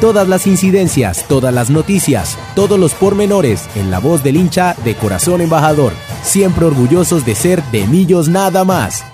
Todas las incidencias, todas las noticias, todos los pormenores en la voz del hincha de Corazón Embajador. Siempre orgullosos de ser de Millos nada más.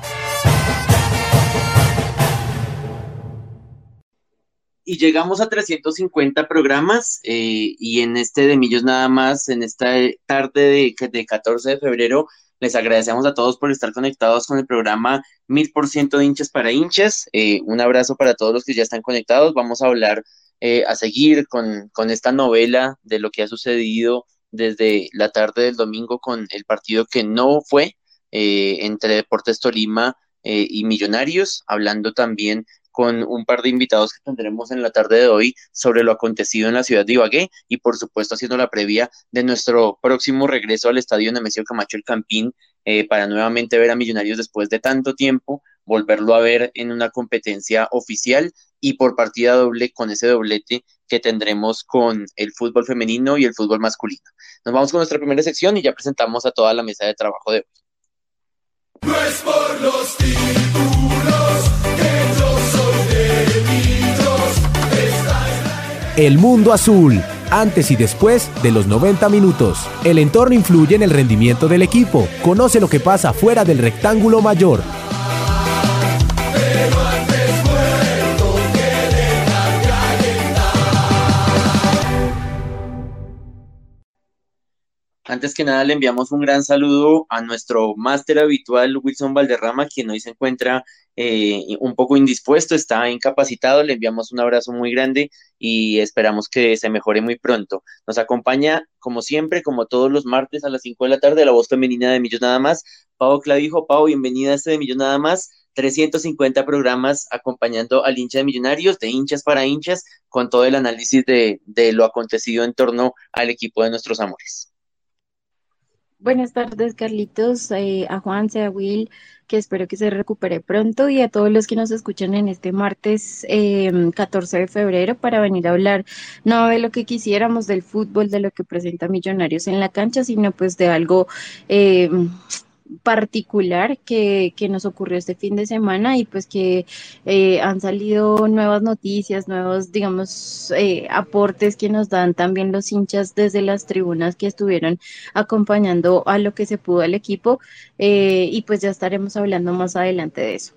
y llegamos a 350 programas eh, y en este de Millos nada más, en esta tarde de, de 14 de febrero, les agradecemos a todos por estar conectados con el programa Mil por ciento de hinchas para hinchas. Eh, un abrazo para todos los que ya están conectados. Vamos a hablar, eh, a seguir con, con esta novela de lo que ha sucedido desde la tarde del domingo con el partido que no fue entre Deportes Tolima y Millonarios, hablando también con un par de invitados que tendremos en la tarde de hoy sobre lo acontecido en la ciudad de Ibagué y por supuesto haciendo la previa de nuestro próximo regreso al estadio Nemesio Camacho el Campín eh, para nuevamente ver a Millonarios después de tanto tiempo, volverlo a ver en una competencia oficial y por partida doble con ese doblete que tendremos con el fútbol femenino y el fútbol masculino. Nos vamos con nuestra primera sección y ya presentamos a toda la mesa de trabajo de hoy. No es por los El mundo azul, antes y después de los 90 minutos. El entorno influye en el rendimiento del equipo. Conoce lo que pasa fuera del rectángulo mayor. Antes que nada, le enviamos un gran saludo a nuestro máster habitual, Wilson Valderrama, quien hoy se encuentra eh, un poco indispuesto, está incapacitado. Le enviamos un abrazo muy grande y esperamos que se mejore muy pronto. Nos acompaña, como siempre, como todos los martes a las 5 de la tarde, la voz femenina de Millón Nada Más. Pau Clavijo, Pau, bienvenida a este de Millón Nada Más. 350 programas acompañando al hincha de Millonarios, de hinchas para hinchas, con todo el análisis de lo acontecido en torno al equipo de nuestros amores. Buenas tardes, Carlitos, eh, a Juan, a Will, que espero que se recupere pronto, y a todos los que nos escuchan en este martes 14 em, de febrero para venir a hablar no de lo que quisiéramos del fútbol, de lo que presenta Millonarios en la cancha, sino pues de algo em, particular que, que, nos ocurrió este fin de semana y pues que eh, han salido nuevas noticias, nuevos, digamos, eh, aportes que nos dan también los hinchas desde las tribunas que estuvieron acompañando a lo que se pudo al equipo eh, y pues ya estaremos hablando más adelante de eso.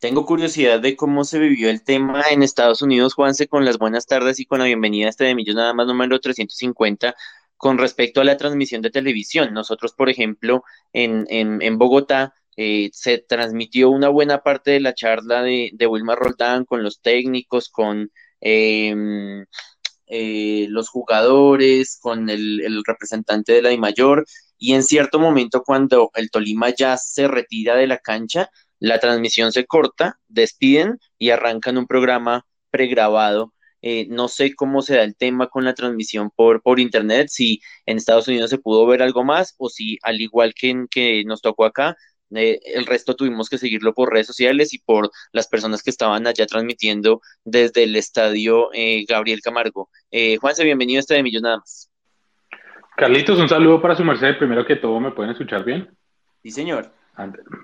Tengo curiosidad de cómo se vivió el tema en Estados Unidos, Juanse, con las buenas tardes y con la bienvenida a este de Millos Nada más número 350 con respecto a la transmisión de televisión. Nosotros, por ejemplo, en, en, Bogotá, eh, se transmitió una buena parte de la charla de, de Wilmar Roldán con los técnicos, con em, eh, los jugadores, con el, el, representante de la mayor y en cierto momento cuando el Tolima ya se retira de la cancha, la transmisión se corta, despiden y arrancan un programa pregrabado eh, no sé cómo se da el tema con la transmisión por, por internet, si en Estados Unidos se pudo ver algo más o si al igual que, en, que nos tocó acá, eh, el resto tuvimos que seguirlo por redes sociales y por las personas que estaban allá transmitiendo desde el estadio eh, Gabriel Camargo. Juanse, bienvenido a este de Millón nada más. Carlitos, un saludo para su merced. Primero que todo, ¿me pueden escuchar bien? Sí, señor.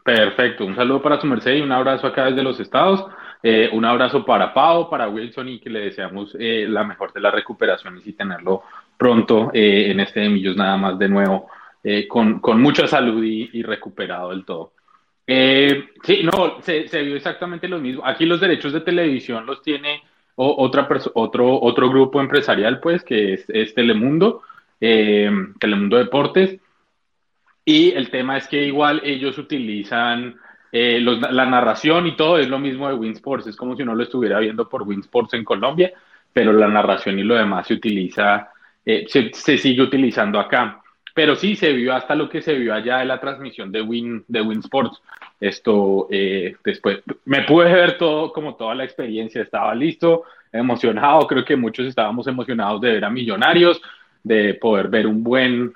Perfecto, un saludo para su merced y un abrazo acá desde los estados. Eh, un abrazo para Pau, para Wilson y que le deseamos eh, la mejor de las recuperaciones y tenerlo pronto eh, en este de Millos nada más de nuevo, con, con, mucha salud y, recuperado del todo. sí, no, se, vio exactamente lo mismo. Aquí los derechos de televisión los tiene otra otro, otro grupo empresarial, pues, que es Telemundo, Telemundo Deportes. Y el tema es que igual ellos utilizan eh, la narración y todo es lo mismo de Winsports, es como si uno lo estuviera viendo por Winsports en Colombia, pero la narración y lo demás se utiliza, eh, se, sigue utilizando acá. Pero sí, se vio hasta lo que se vio allá de la transmisión de Win, de Winsports. Esto, eh, después, me pude ver todo, como toda la experiencia, estaba listo, emocionado, creo que muchos estábamos emocionados de ver a Millonarios, de poder ver un buen,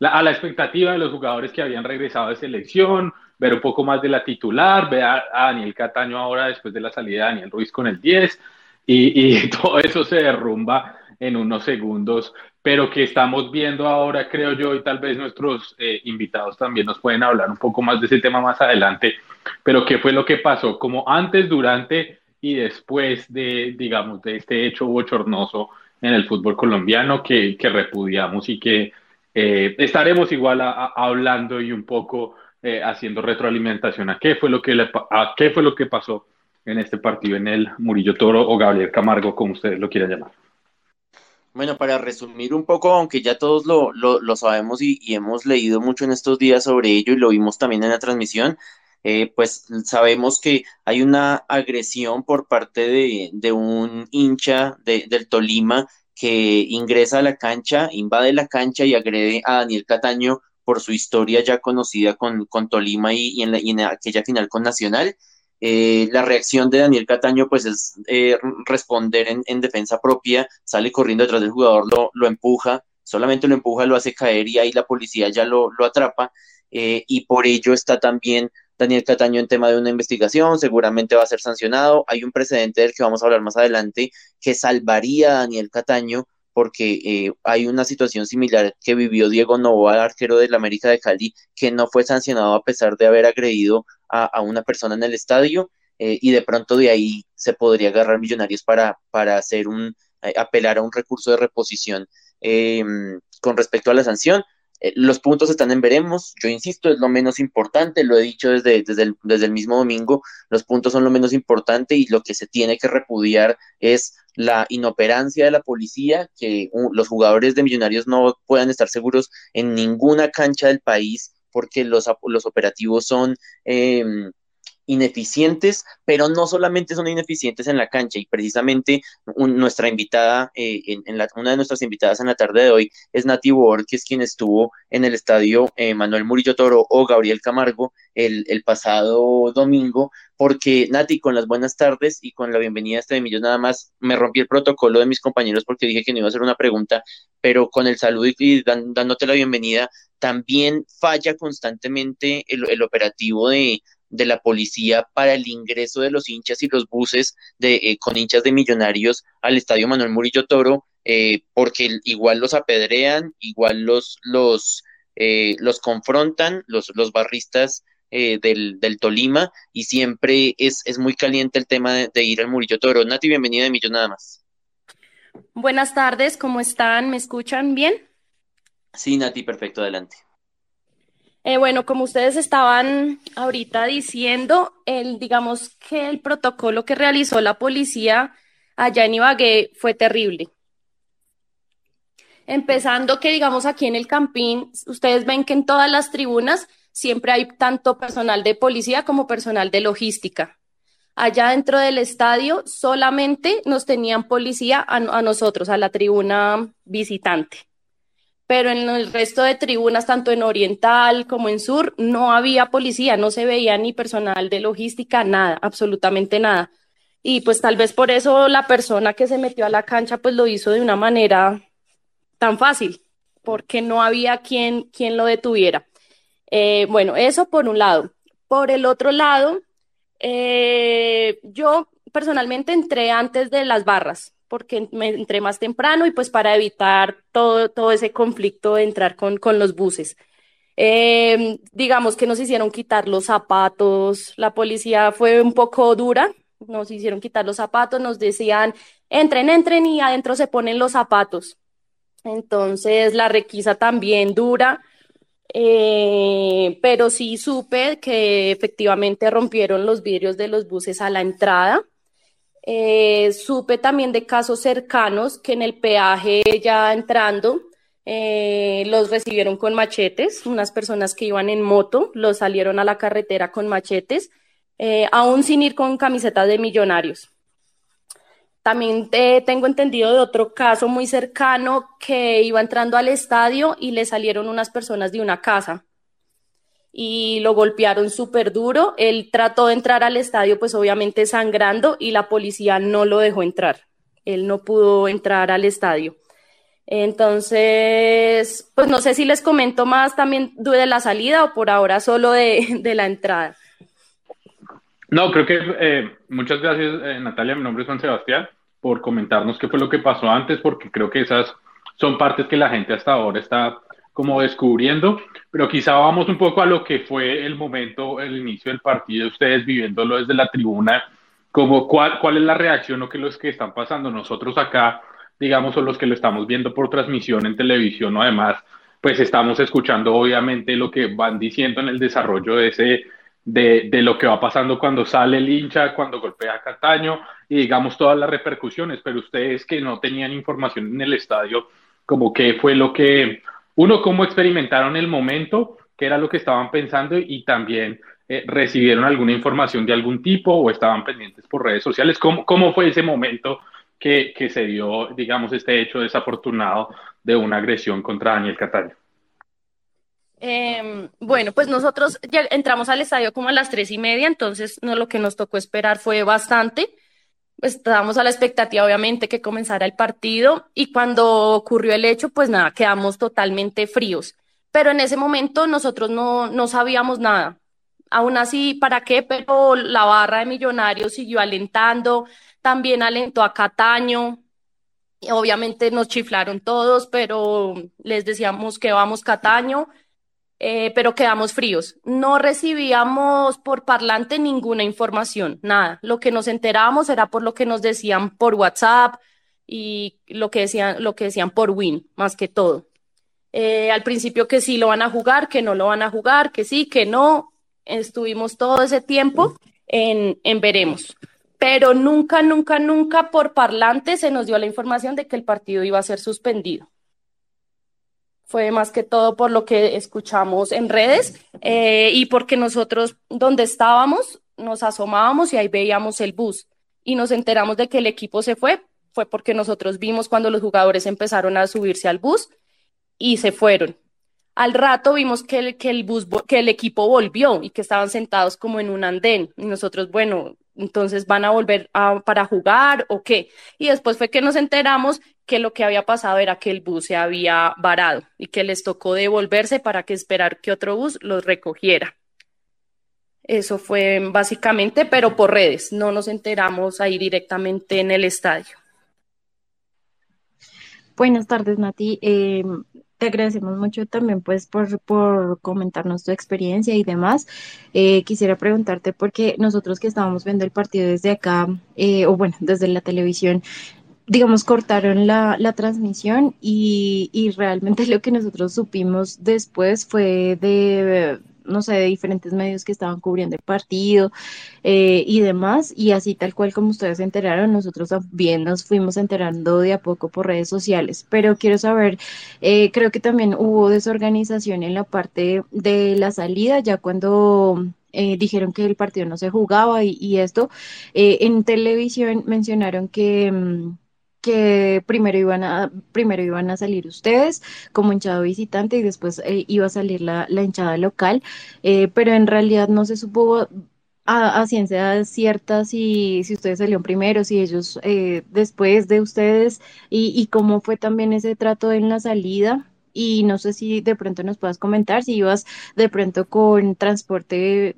a la expectativa de los jugadores que habían regresado de selección, ver un poco más de la titular, ver a, Daniel Cataño ahora después de la salida de Daniel Ruiz con el 10 y, todo eso se derrumba en unos segundos, pero que estamos viendo ahora, creo yo, y tal vez nuestros eh, invitados también nos pueden hablar un poco más de ese tema más adelante, pero qué fue lo que pasó, como antes, durante y después de, digamos, de este hecho bochornoso en el fútbol colombiano que, que repudiamos y que eh, estaremos igual hablando y un poco eh, haciendo retroalimentación a qué fue lo que le, a qué fue lo que pasó en este partido en el Murillo Toro o Gabriel Camargo, como ustedes lo quieran llamar. Bueno, para resumir un poco, aunque ya todos lo, lo, sabemos y, hemos leído mucho en estos días sobre ello y lo vimos también en la transmisión, eh, pues sabemos que hay una agresión por parte de, de un hincha de, del Tolima que ingresa a la cancha, invade la cancha y agrede a Daniel Cataño por su historia ya conocida con, con Tolima y, en en aquella final con Nacional. Eh, la reacción de Daniel Cataño pues es eh, responder en, defensa propia, sale corriendo detrás del jugador, lo, lo, empuja, solamente lo empuja, lo hace caer y ahí la policía ya lo, lo atrapa eh, y por ello está también Daniel Cataño en tema de una investigación, seguramente va a ser sancionado, hay un precedente del que vamos a hablar más adelante que salvaría a Daniel Cataño porque hay una situación similar que vivió Diego Novoa, arquero del América de Cali, que no fue sancionado a pesar de haber agredido a, una persona en el estadio eh, y de pronto de ahí se podría agarrar millonarios para, para hacer un, eh, apelar a un recurso de reposición em, con respecto a la sanción. Eh, los puntos están en veremos, yo insisto, es lo menos importante, lo he dicho desde, desde, el, desde el mismo domingo, los puntos son lo menos importante y lo que se tiene que repudiar es la inoperancia de la policía, que los jugadores de millonarios no puedan estar seguros en ninguna cancha del país porque los, los operativos son em, ineficientes, pero no solamente son ineficientes en la cancha y precisamente nuestra invitada, eh, en, la, una de nuestras invitadas en la tarde de hoy es Nati Borges, quien estuvo en el estadio eh, Manuel Murillo Toro o Gabriel Camargo el, el, pasado domingo, porque Nati, con las buenas tardes y con la bienvenida a este de nada más, me rompí el protocolo de mis compañeros porque dije que no iba a hacer una pregunta, pero con el saludo y, dándote la bienvenida, también falla constantemente el operativo de de la policía para el ingreso de los hinchas y los buses de, eh, con hinchas de millonarios al estadio Manuel Murillo Toro, eh, porque igual los apedrean, igual los, los, eh, los confrontan, los, los barristas del, del, Tolima, y siempre es, es muy caliente el tema de, ir al Murillo Toro. Nati, bienvenida de Millón nada más. Buenas tardes, ¿cómo están? ¿Me escuchan bien? Sí, Nati, perfecto, adelante. Eh, bueno, como ustedes estaban ahorita diciendo, el, digamos que el protocolo que realizó la policía allá en Ibagué fue terrible. Empezando que, digamos, aquí en el Campín, ustedes ven que en todas las tribunas siempre hay tanto personal de policía como personal de logística. Allá dentro del estadio solamente nos tenían policía a nosotros, a la tribuna visitante pero en el resto de tribunas, tanto en Oriental como en Sur, no había policía, no se veía ni personal de logística, nada, absolutamente nada. Y pues tal vez por eso la persona que se metió a la cancha pues lo hizo de una manera tan fácil, porque no había quien, quien lo detuviera. Eh, bueno, eso por un lado. Por el otro lado, eh, yo personalmente entré antes de las barras, porque entré más temprano y pues para evitar todo, todo ese conflicto de entrar con, con los buses. Em, digamos que nos hicieron quitar los zapatos, la policía fue un poco dura, nos hicieron quitar los zapatos, nos decían, entren, entren y adentro se ponen los zapatos. Entonces la requisa también dura, eh, pero sí supe que efectivamente rompieron los vidrios de los buses a la entrada eh, supe también de casos cercanos que en el peaje ya entrando eh, los recibieron con machetes, unas personas que iban en moto, los salieron a la carretera con machetes, eh, aún sin ir con camisetas de millonarios. También tengo entendido de otro caso muy cercano que iba entrando al estadio y le salieron unas personas de una casa y lo golpearon súper duro. Él trató de entrar al estadio, pues obviamente sangrando, y la policía no lo dejó entrar. Él no pudo entrar al estadio. Entonces, pues no sé si les comento más también de la salida o por ahora solo de, la entrada. No, creo que eh, muchas gracias, eh, Natalia. Mi nombre es Juan Sebastián, por comentarnos qué fue lo que pasó antes, porque creo que esas son partes que la gente hasta ahora está como descubriendo, pero quizá vamos un poco a lo que fue el momento, el inicio del partido, ustedes viviéndolo desde la tribuna como cuál, cuál es la reacción o qué es lo que están pasando. Nosotros acá, digamos, o los que lo estamos viendo por transmisión en televisión o además, pues estamos escuchando obviamente lo que van diciendo en el desarrollo de ese de, de, lo que va pasando cuando sale el hincha, cuando golpea a Cataño y digamos todas las repercusiones, pero ustedes que no tenían información en el estadio, como qué fue lo que, uno, cómo experimentaron el momento, qué era lo que estaban pensando y también eh, recibieron alguna información de algún tipo o estaban pendientes por redes sociales, cómo, cómo fue ese momento que, que se dio, digamos, este hecho desafortunado de una agresión contra Daniel Cataño. Eh, bueno, pues nosotros ya entramos al estadio como a las tres y media, entonces no, lo que nos tocó esperar fue bastante. Pues estábamos a la expectativa, obviamente, que comenzara el partido y cuando ocurrió el hecho, pues nada, quedamos totalmente fríos. Pero en ese momento nosotros no, no sabíamos nada. Aún así, ¿para qué? Pero la barra de Millonarios siguió alentando, también alentó a Cataño. Obviamente nos chiflaron todos, pero les decíamos que vamos Cataño eh, pero quedamos fríos. No recibíamos por parlante ninguna información, nada. Lo que nos enterábamos era por lo que nos decían por WhatsApp y lo que decían, lo que decían por Win, más que todo. Eh, al principio que sí lo van a jugar, que no lo van a jugar, que sí, que no. Estuvimos todo ese tiempo en, en veremos. Pero nunca, nunca, nunca por parlante se nos dio la información de que el partido iba a ser suspendido fue más que todo por lo que escuchamos en redes eh, y porque nosotros donde estábamos nos asomábamos y ahí veíamos el bus y nos enteramos de que el equipo se fue, fue porque nosotros vimos cuando los jugadores empezaron a subirse al bus y se fueron. Al rato vimos que el, que el bus, que el equipo volvió y que estaban sentados como en un andén y nosotros, bueno, entonces van a volver a, para jugar o qué. Y después fue que nos enteramos que lo que había pasado era que el bus se había varado y que les tocó devolverse para que esperar que otro bus los recogiera. Eso fue básicamente, pero por redes, no nos enteramos ahí directamente en el estadio. Buenas tardes, Nati. Eh, te agradecemos mucho también pues por, por comentarnos tu experiencia y demás. Eh, quisiera preguntarte porque nosotros que estábamos viendo el partido desde acá, eh, o bueno, desde la televisión, digamos, cortaron la, la transmisión y, y, realmente lo que nosotros supimos después fue de no sé, de diferentes medios que estaban cubriendo el partido eh, y demás, y así tal cual como ustedes se enteraron, nosotros también nos fuimos enterando de a poco por redes sociales, pero quiero saber, eh, creo que también hubo desorganización en la parte de la salida, ya cuando eh, dijeron que el partido no se jugaba y, esto, eh, en televisión mencionaron que... Mm, que primero iban a, primero iban a salir ustedes como hinchada visitante y después eh, iba a salir la, la hinchada local, eh, pero en realidad no se supo a, a ciencia cierta si, si ustedes salieron primero, si ellos eh, después de ustedes y, y cómo fue también ese trato en la salida. Y no sé si de pronto nos puedas comentar si ibas de pronto con transporte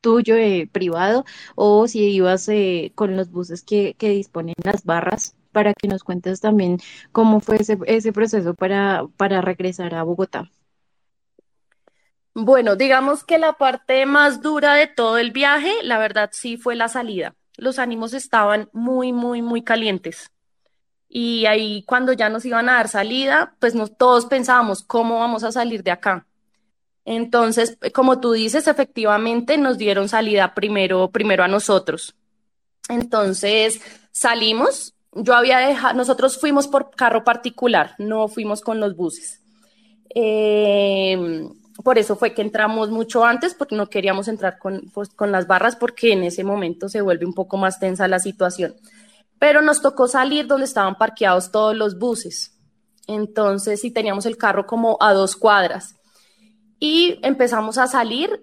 tuyo eh, privado o si ibas eh, con los buses que, que disponen las barras para que nos cuentes también cómo fue ese, proceso para, para regresar a Bogotá. Bueno, digamos que la parte más dura de todo el viaje, la verdad sí fue la salida. Los ánimos estaban muy, muy, muy calientes. Y ahí cuando ya nos iban a dar salida, pues nos, todos pensábamos, ¿cómo vamos a salir de acá? Entonces, como tú dices, efectivamente nos dieron salida primero, primero a nosotros. Entonces salimos, yo había dejado, nosotros fuimos por carro particular, no fuimos con los buses. Eh, por eso fue que entramos mucho antes, porque no queríamos entrar con, pues, con las barras, porque en ese momento se vuelve un poco más tensa la situación. Pero nos tocó salir donde estaban parqueados todos los buses. Entonces, sí teníamos el carro como a dos cuadras. Y empezamos a salir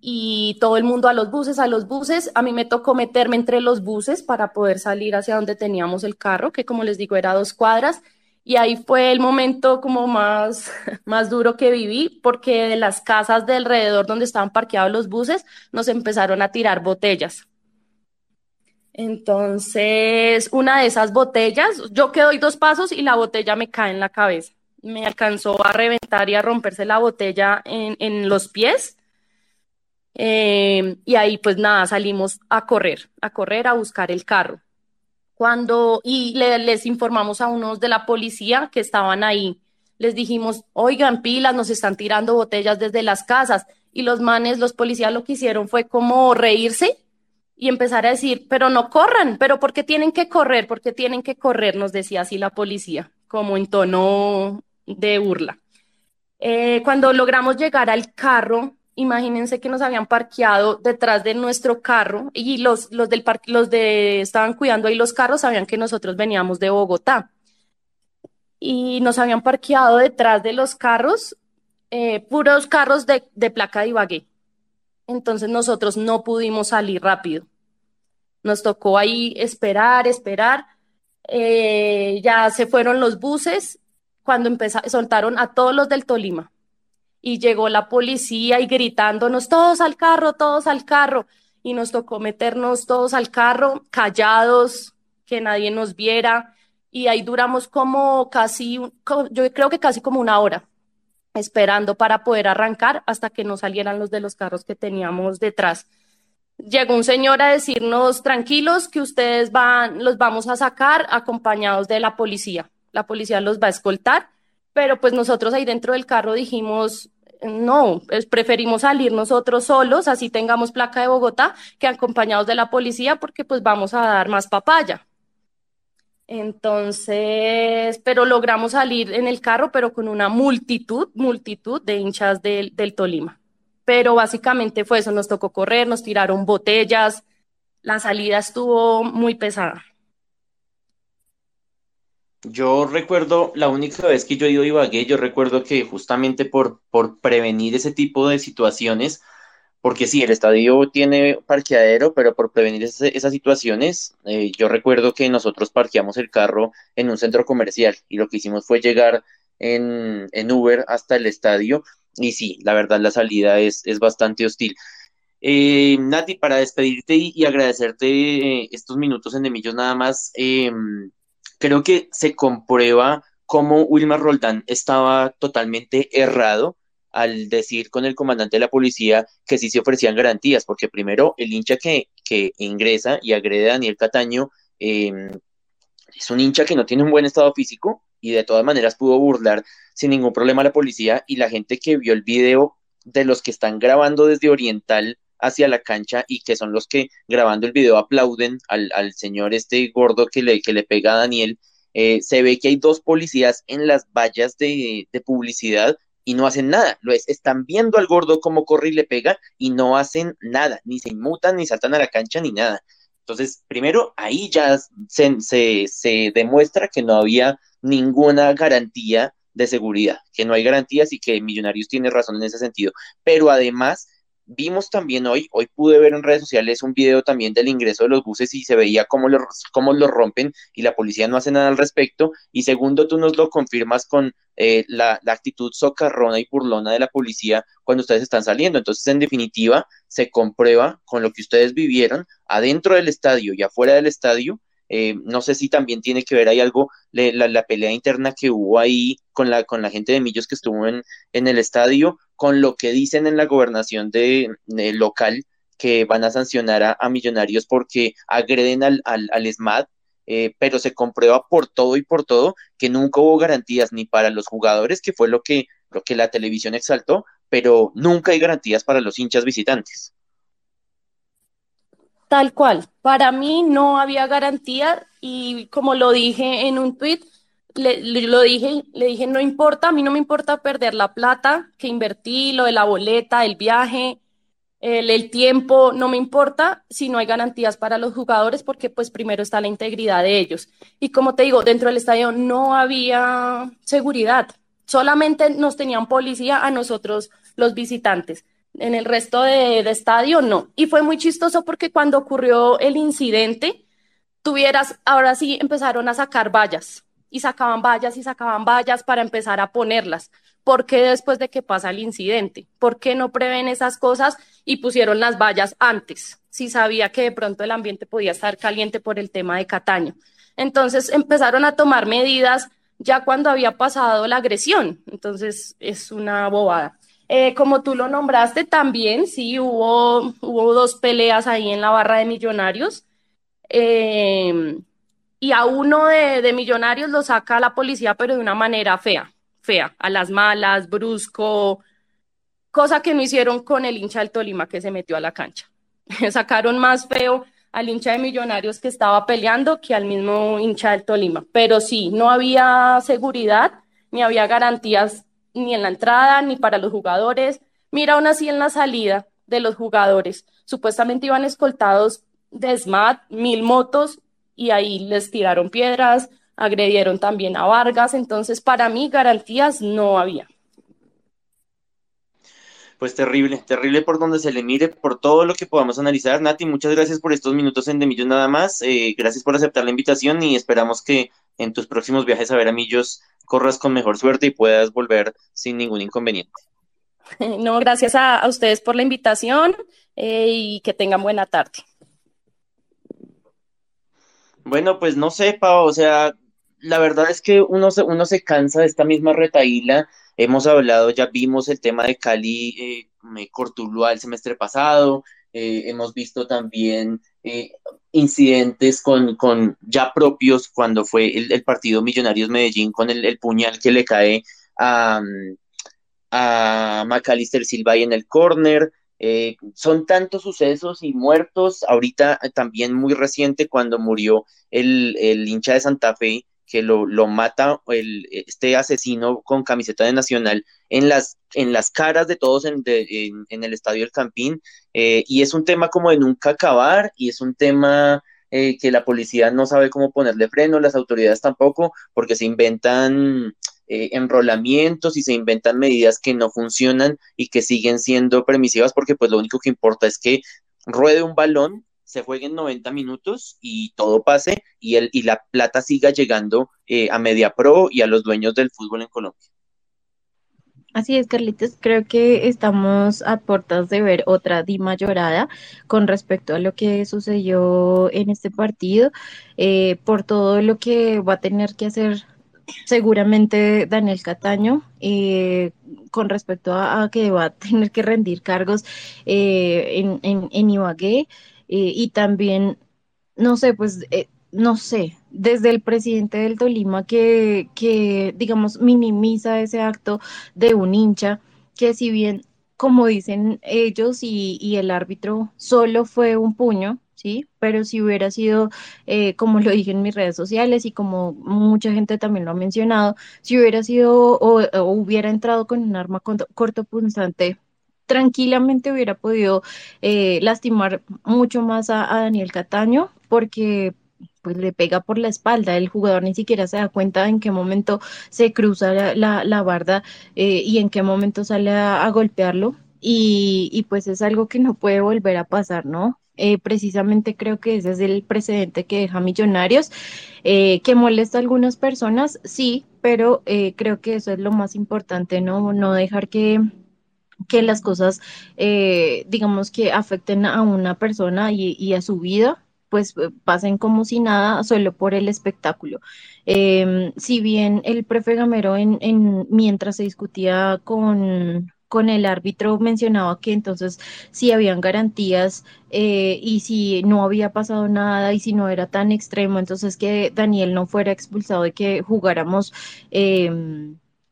y todo el mundo a los buses, a los buses. A mí me tocó meterme entre los buses para poder salir hacia donde teníamos el carro, que como les digo era dos cuadras. Y ahí fue el momento como más, más duro que viví, porque de las casas de alrededor donde estaban parqueados los buses nos empezaron a tirar botellas. Entonces, una de esas botellas, yo que doy dos pasos y la botella me cae en la cabeza. Me alcanzó a reventar y a romperse la botella en, en los pies Eh, y ahí pues nada, salimos a correr, a correr, a buscar el carro. Cuando, y les informamos a unos de la policía que estaban ahí, les dijimos, oigan, pilas, nos están tirando botellas desde las casas. Y los manes, los policías lo que hicieron fue como reírse y empezar a decir, pero no corran, pero ¿por qué tienen que correr? ¿Por qué tienen que correr? Nos decía así la policía, como en tono de burla. Eh, cuando logramos llegar al carro, imagínense que nos habían parqueado detrás de nuestro carro y los, los del parque, los de estaban cuidando ahí los carros, sabían que nosotros veníamos de Bogotá. Y nos habían parqueado detrás de los carros, eh, puros carros de, de placa de Ibagué. Entonces nosotros no pudimos salir rápido. Nos tocó ahí esperar, esperar. Eh, ya se fueron los buses cuando empezaron, soltaron a todos los del Tolima y llegó la policía y gritándonos todos al carro, todos al carro. Y nos tocó meternos todos al carro, callados, que nadie nos viera. Y ahí duramos como casi, yo creo que casi como una hora, esperando para poder arrancar hasta que nos salieran los de los carros que teníamos detrás. Llegó un señor a decirnos, tranquilos, que ustedes van, los vamos a sacar acompañados de la policía. La policía los va a escoltar pero pues nosotros ahí dentro del carro dijimos, no, preferimos salir nosotros solos, así tengamos placa de Bogotá, que acompañados de la policía, porque pues vamos a dar más papaya. Entonces, pero logramos salir en el carro, pero con una multitud, multitud de hinchas del, del Tolima. Pero básicamente fue eso, nos tocó correr, nos tiraron botellas, la salida estuvo muy pesada. Yo recuerdo la única vez que yo he ido a Ibagué, yo recuerdo que justamente por, por prevenir ese tipo de situaciones, porque sí, el estadio tiene parqueadero, pero por prevenir esas situaciones, eh, yo recuerdo que nosotros parqueamos el carro en un centro comercial y lo que hicimos fue llegar en, en Uber hasta el estadio y sí, la verdad la salida es, es bastante hostil. Eh, Nati, para despedirte y, agradecerte eh, estos minutos en Demillos nada más, em, creo que se comprueba cómo Wilmar Roldán estaba totalmente errado al decir con el comandante de la policía que sí se ofrecían garantías, porque primero el hincha que, que ingresa y agrede a Daniel Cataño em, es un hincha que no tiene un buen estado físico y de todas maneras pudo burlar sin ningún problema a la policía y la gente que vio el video de los que están grabando desde Oriental hacia la cancha y que son los que grabando el video aplauden al, al señor este gordo que le, que le pega a Daniel, eh, se ve que hay dos policías en las vallas de, de publicidad y no hacen nada. Lo es, están viendo al gordo cómo corre y le pega y no hacen nada, ni se inmutan, ni saltan a la cancha, ni nada. Entonces, primero, ahí ya se, se, se demuestra que no había ninguna garantía de seguridad, que no hay garantías y que Millonarios tiene razón en ese sentido. Pero además, Vimos también hoy, hoy pude ver en redes sociales un video también del ingreso de los buses y se veía cómo los, cómo los rompen y la policía no hace nada al respecto. Y segundo, tú nos lo confirmas con eh, la, la, actitud socarrona y burlona de la policía cuando ustedes están saliendo. Entonces, en definitiva, se comprueba con lo que ustedes vivieron adentro del estadio y afuera del estadio eh, no sé si también tiene que ver ahí algo, la, pelea interna que hubo ahí con la, con la gente de Millos que estuvo en, en el estadio, con lo que dicen en la gobernación de, local que van a sancionar a, millonarios porque agreden al, al, al SMAD, eh, pero se comprueba por todo y por todo que nunca hubo garantías ni para los jugadores, que fue lo que, lo que la televisión exaltó, pero nunca hay garantías para los hinchas visitantes. Tal cual. Para mí no había garantía y como lo dije en un tweet, le, lo dije, le dije, no importa, a mí no me importa perder la plata que invertí, lo de la boleta, el viaje, el, el, tiempo, no me importa si no hay garantías para los jugadores porque pues primero está la integridad de ellos. Y como te digo, dentro del estadio no había seguridad, solamente nos tenían policía a nosotros los visitantes en el resto de, estadio no. Y fue muy chistoso porque cuando ocurrió el incidente, tuvieras, ahora sí empezaron a sacar vallas y sacaban vallas y sacaban vallas para empezar a ponerlas. ¿Por qué después de que pasa el incidente? ¿Por qué no prevén esas cosas y pusieron las vallas antes? Si sabía que de pronto el ambiente podía estar caliente por el tema de Cataño. Entonces empezaron a tomar medidas ya cuando había pasado la agresión. Entonces es una bobada. Eh, como tú lo nombraste, también sí hubo, hubo dos peleas ahí en la barra de Millonarios. Eh, y a uno de, Millonarios lo saca la policía, pero de una manera fea, fea, a las malas, brusco, cosa que no hicieron con el hincha del Tolima que se metió a la cancha. Sacaron más feo al hincha de Millonarios que estaba peleando que al mismo hincha del Tolima. Pero sí, no había seguridad, ni había garantías ni en la entrada, ni para los jugadores. Mira, aún así en la salida de los jugadores, supuestamente iban escoltados de SMAT, mil motos, y ahí les tiraron piedras, agredieron también a Vargas, entonces para mí garantías no había pues terrible, terrible por donde se le mire, por todo lo que podamos analizar. Nati, muchas gracias por estos minutos en De Millos nada más. Eh, gracias por aceptar la invitación y esperamos que en tus próximos viajes a ver a Millos corras con mejor suerte y puedas volver sin ningún inconveniente. No, gracias a, ustedes por la invitación eh, y que tengan buena tarde. Bueno, pues no sé, Pau, o sea, la verdad es que uno se, uno se cansa de esta misma retaíla Hemos hablado, ya vimos el tema de Cali, eh, Cortuluá el semestre pasado, eh, hemos visto también eh, incidentes con, con, ya propios cuando fue el, partido Millonarios Medellín con el, puñal que le cae a, a Macalister Silva ahí en el córner. Eh, son tantos sucesos y muertos. Ahorita también muy reciente cuando murió el, el hincha de Santa Fe, que lo, lo mata el, este asesino con camiseta de Nacional en las, en las caras de todos en, en, el estadio del Campín. Eh, y es un tema como de nunca acabar y es un tema eh, que la policía no sabe cómo ponerle freno, las autoridades tampoco, porque se inventan eh, enrolamientos y se inventan medidas que no funcionan y que siguen siendo permisivas porque pues lo único que importa es que ruede un balón se jueguen 90 minutos y todo pase y, el, y la plata siga llegando eh, a Media Pro y a los dueños del fútbol en Colombia. Así es, Carlitos. Creo que estamos a puertas de ver otra Dima llorada con respecto a lo que sucedió en este partido, eh, por todo lo que va a tener que hacer seguramente Daniel Cataño eh, con respecto a, que va a tener que rendir cargos en, en, en Ibagué. Eh, y también, no sé, pues, eh, no sé, desde el presidente del Tolima que, que, digamos, minimiza ese acto de un hincha, que si bien, como dicen ellos y, y el árbitro, solo fue un puño, ¿sí? Pero si hubiera sido, eh, como lo dije en mis redes sociales y como mucha gente también lo ha mencionado, si hubiera sido o, hubiera entrado con un arma cortopunzante tranquilamente hubiera podido eh, lastimar mucho más a, Daniel Cataño porque pues le pega por la espalda, el jugador ni siquiera se da cuenta en qué momento se cruza la, la, barda eh, y en qué momento sale a, golpearlo y, y, pues es algo que no puede volver a pasar, ¿no? Eh, precisamente creo que ese es el precedente que deja Millonarios, que molesta a algunas personas, sí, pero creo que eso es lo más importante, ¿no? No dejar que que las cosas, eh, digamos que afecten a una persona y, a su vida, pues eh, pasen como si nada solo por el espectáculo. Em, si bien el prefe Gamero en, en, mientras se discutía con, con el árbitro mencionaba que entonces si habían garantías eh, y si no había pasado nada y si no era tan extremo, entonces que Daniel no fuera expulsado y que jugáramos eh,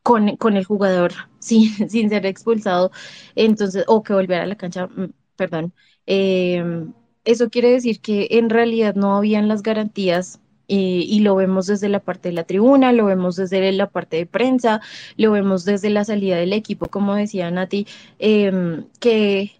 con, el jugador sin, sin ser expulsado, entonces, o que volviera a la cancha, mm, perdón. Em, eso quiere decir que en realidad no habían las garantías eh, y lo vemos desde la parte de la tribuna, lo vemos desde la parte de prensa, lo vemos desde la salida del equipo, como decía Nati, eh, que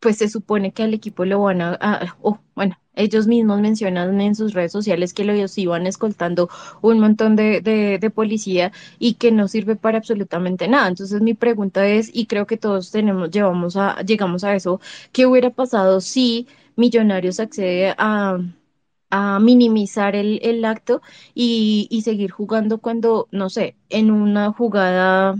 pues se supone que al equipo lo van a, oh, bueno, ellos mismos mencionan en sus redes sociales que los iban escoltando un montón de, de, policía y que no sirve para absolutamente nada. Entonces mi pregunta es, y creo que todos tenemos, llevamos a, llegamos a eso, ¿qué hubiera pasado si Millonarios accede a, a minimizar el, el acto y, y seguir jugando cuando, no sé, en una jugada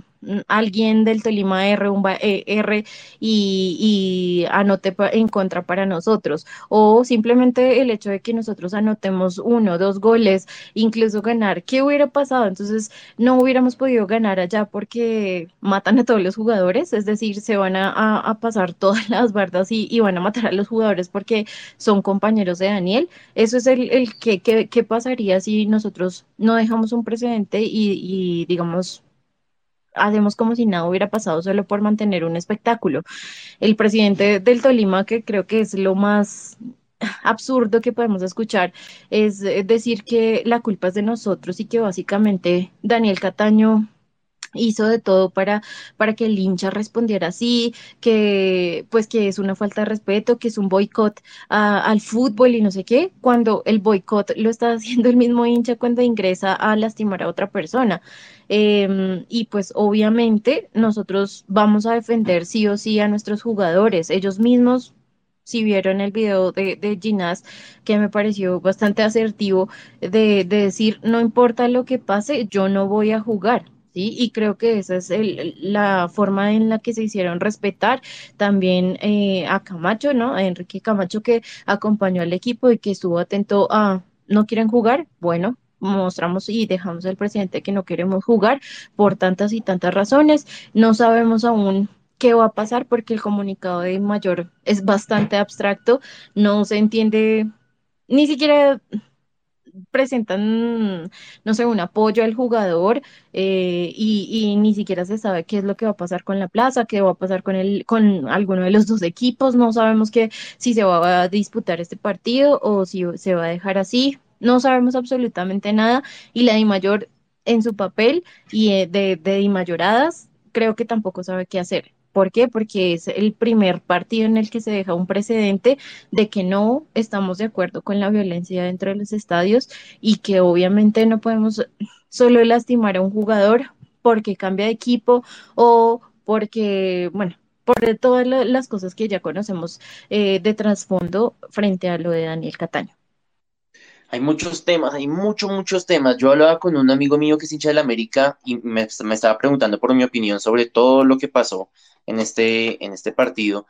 alguien del Tolima R, un eh, R y, anote en contra para nosotros. O simplemente el hecho de que nosotros anotemos uno, dos goles, incluso ganar, ¿qué hubiera pasado? Entonces no hubiéramos podido ganar allá porque matan a todos los jugadores, es decir, se van a, pasar todas las bardas y, van a matar a los jugadores porque son compañeros de Daniel. Eso es el, el que, pasaría si nosotros no dejamos un precedente y digamos hacemos como si nada hubiera pasado solo por mantener un espectáculo. El presidente del Tolima, que creo que es lo más absurdo que podemos escuchar, es eh, decir que la culpa es de nosotros y que básicamente Daniel Cataño hizo de todo para, para que el hincha respondiera así, que pues que es una falta de respeto, que es un boicot al fútbol y no sé qué, cuando el boicot lo está haciendo el mismo hincha cuando ingresa a lastimar a otra persona. Em, y pues obviamente nosotros vamos a defender sí o sí a nuestros jugadores, ellos mismos si vieron el video de, de que me pareció bastante asertivo, de, de, decir, no importa lo que pase, yo no voy a jugar. ¿sí? Y creo que esa es la forma en la que se hicieron respetar también eh, a Camacho, ¿no? A Enrique Camacho que acompañó al equipo y que estuvo atento a, ¿no quieren jugar? Bueno, mostramos y dejamos al presidente que no queremos jugar por tantas y tantas razones. No sabemos aún qué va a pasar porque el comunicado de mayor es bastante abstracto, no se entiende ni siquiera presentan, no sé, un apoyo al jugador eh, y, ni siquiera se sabe qué es lo que va a pasar con la plaza, qué va a pasar con, el, con alguno de los dos equipos, no sabemos que, si se va a disputar este partido o si se va a dejar así, no sabemos absolutamente nada y la Di Mayor en su papel y eh, de, de Di Mayoradas creo que tampoco sabe qué hacer. ¿Por qué? Porque es el primer partido en el que se deja un precedente de que no estamos de acuerdo con la violencia dentro de los estadios y que obviamente no podemos solo lastimar a un jugador porque cambia de equipo o porque, bueno, por todas las cosas que ya conocemos eh, de trasfondo frente a lo de Daniel Cataño. Hay muchos temas, hay muchos, muchos temas. Yo hablaba con un amigo mío que es hincha de la América y me, estaba preguntando por mi opinión sobre todo lo que pasó en este, en este partido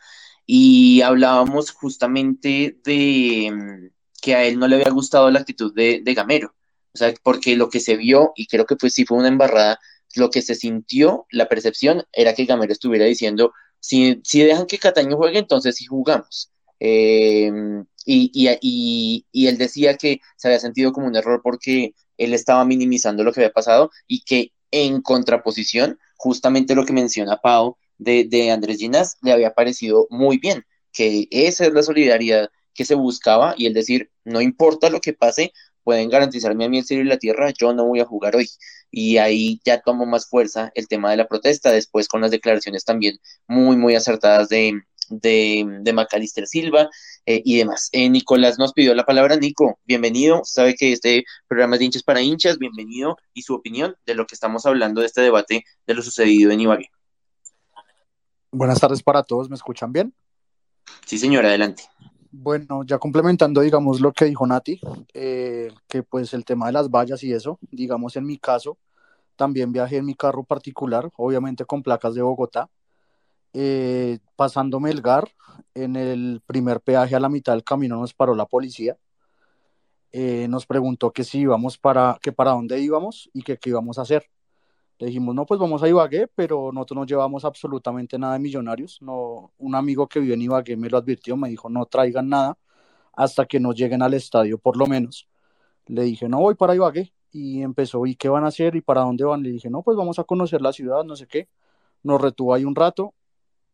y hablábamos justamente de mm, que a él no le había gustado la actitud de, Gamero, o sea, porque lo que se vio, y creo que pues sí fue una embarrada, lo que se sintió, la percepción era que Gamero estuviera diciendo, si, si dejan que Cataño juegue, entonces sí jugamos. Em, y, y, y, él decía que se había sentido como un error porque él estaba minimizando lo que había pasado y que en contraposición, justamente lo que menciona Pau, de, Andrés Ginas le había parecido muy bien, que esa es la solidaridad que se buscaba y el decir, no importa lo que pase, pueden garantizarme a mí el cielo y la tierra, yo no voy a jugar hoy. Y ahí ya tomó más fuerza el tema de la protesta, después con las declaraciones también muy, muy acertadas de, de, Macalister Silva eh, y demás. Eh, Nicolás nos pidió la palabra. Nico, bienvenido. Sabe que este programa es de hinchas para hinchas. Bienvenido y su opinión de lo que estamos hablando de este debate de lo sucedido en Ibagué. Buenas tardes para todos, ¿me escuchan bien? Sí, señor, adelante. Bueno, ya complementando, digamos, lo que dijo Nati, eh, que pues el tema de las vallas y eso, digamos, en mi caso, también viajé en mi carro particular, obviamente con placas de Bogotá, eh, pasando Melgar, en el primer peaje a la mitad del camino nos paró la policía, eh, nos preguntó que si íbamos para, que para dónde íbamos y que qué íbamos a hacer. Le dijimos, no, pues vamos a Ibagué, pero nosotros no llevamos absolutamente nada de millonarios. No, un amigo que vive en Ibagué me lo advirtió, me dijo, no traigan nada hasta que nos lleguen al estadio, por lo menos. Le dije, no voy para Ibagué. Y empezó, ¿y qué van a hacer? ¿Y para dónde van? Le dije, no, pues vamos a conocer la ciudad, no sé qué. Nos retuvo ahí un rato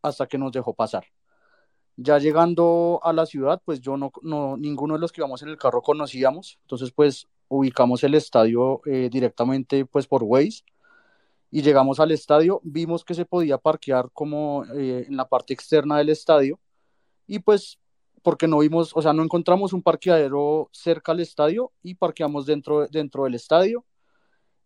hasta que nos dejó pasar. Ya llegando a la ciudad, pues yo no, no ninguno de los que íbamos en el carro conocíamos. Entonces, pues ubicamos el estadio eh, directamente pues por Waze y llegamos al estadio, vimos que se podía parquear como eh, en la parte externa del estadio y pues porque no vimos, o sea, no encontramos un parqueadero cerca al estadio y parqueamos dentro, dentro del estadio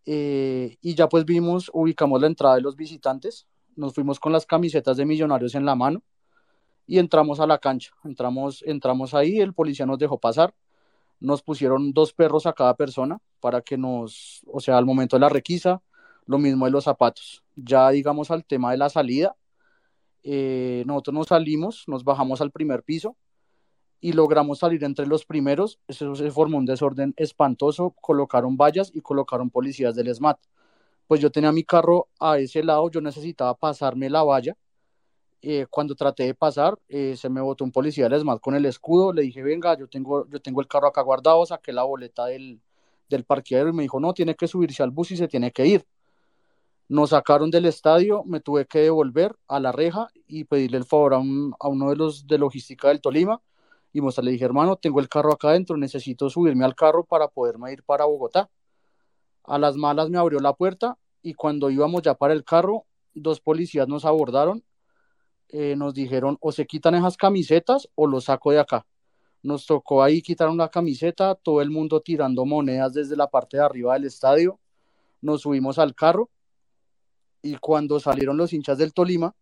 eh, y ya pues vimos, ubicamos la entrada de los visitantes, nos fuimos con las camisetas de millonarios en la mano y entramos a la cancha, entramos, entramos ahí, el policía nos dejó pasar, nos pusieron dos perros a cada persona para que nos, o sea, al momento de la requisa, lo mismo de los zapatos. Ya digamos al tema de la salida, eh, nosotros nos salimos, nos bajamos al primer piso y logramos salir entre los primeros. Eso se formó un desorden espantoso, colocaron vallas y colocaron policías del SMAT. Pues yo tenía mi carro a ese lado, yo necesitaba pasarme la valla. Eh, cuando traté de pasar, eh, se me botó un policía del SMAT con el escudo. Le dije, venga, yo tengo, yo tengo el carro acá guardado, saqué la boleta del, del parqueadero y me dijo, no, tiene que subirse al bus y se tiene que ir. Nos sacaron del estadio, me tuve que devolver a la reja y pedirle el favor a, uno de los de logística del Tolima y mostrarle, le dije, hermano, tengo el carro acá adentro, necesito subirme al carro para poderme ir para Bogotá. A las malas me abrió la puerta y cuando íbamos ya para el carro, dos policías nos abordaron, eh, nos dijeron, o se quitan esas camisetas o los saco de acá. Nos tocó ahí quitar una camiseta, todo el mundo tirando monedas desde la parte de arriba del estadio. Nos subimos al carro y cuando salieron los hinchas del Tolima,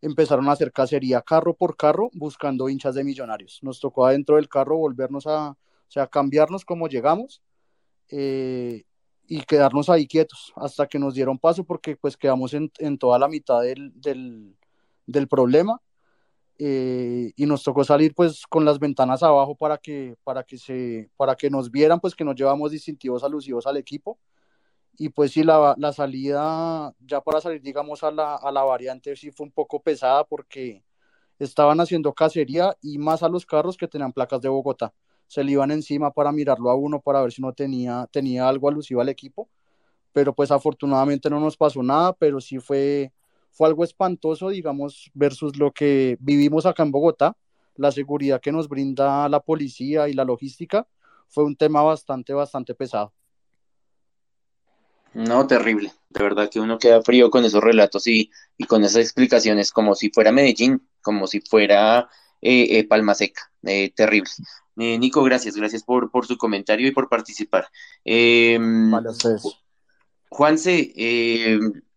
empezaron a hacer cacería carro por carro buscando hinchas de millonarios. Nos tocó adentro del carro volvernos a, o sea, cambiarnos como llegamos eh, y quedarnos ahí quietos hasta que nos dieron paso porque pues quedamos en, en toda la mitad del, del, del problema eh, y nos tocó salir pues con las ventanas abajo para que, para que, se, para que nos vieran pues que nos llevamos distintivos alusivos al equipo y pues sí, la, la, salida, ya para salir, digamos, a la, a la variante, sí fue un poco pesada porque estaban haciendo cacería y más a los carros que tenían placas de Bogotá. Se le iban encima para mirarlo a uno, para ver si no tenía, tenía algo alusivo al equipo. Pero pues afortunadamente no nos pasó nada, pero sí fue, fue algo espantoso, digamos, versus lo que vivimos acá en Bogotá. La seguridad que nos brinda la policía y la logística fue un tema bastante, bastante pesado. No, terrible. De verdad que uno queda frío con esos relatos y, y con esas explicaciones, como si fuera Medellín, como si fuera eh, eh Palma Seca. Eh, terrible. Eh, Nico, gracias, gracias por, por su comentario y por participar. Eh, Juanse,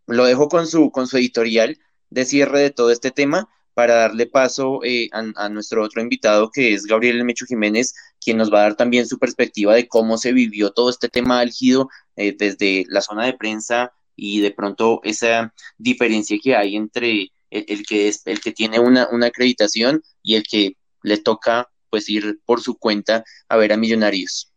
lo dejo con su, con su editorial de cierre de todo este tema para darle paso a, a, nuestro otro invitado, que es Gabriel Mecho Jiménez, quien nos va a dar también su perspectiva de cómo se vivió todo este tema álgido eh, desde la zona de prensa y de pronto esa diferencia que hay entre el, que es el que tiene una, una, acreditación y el que le toca pues ir por su cuenta a ver a Millonarios.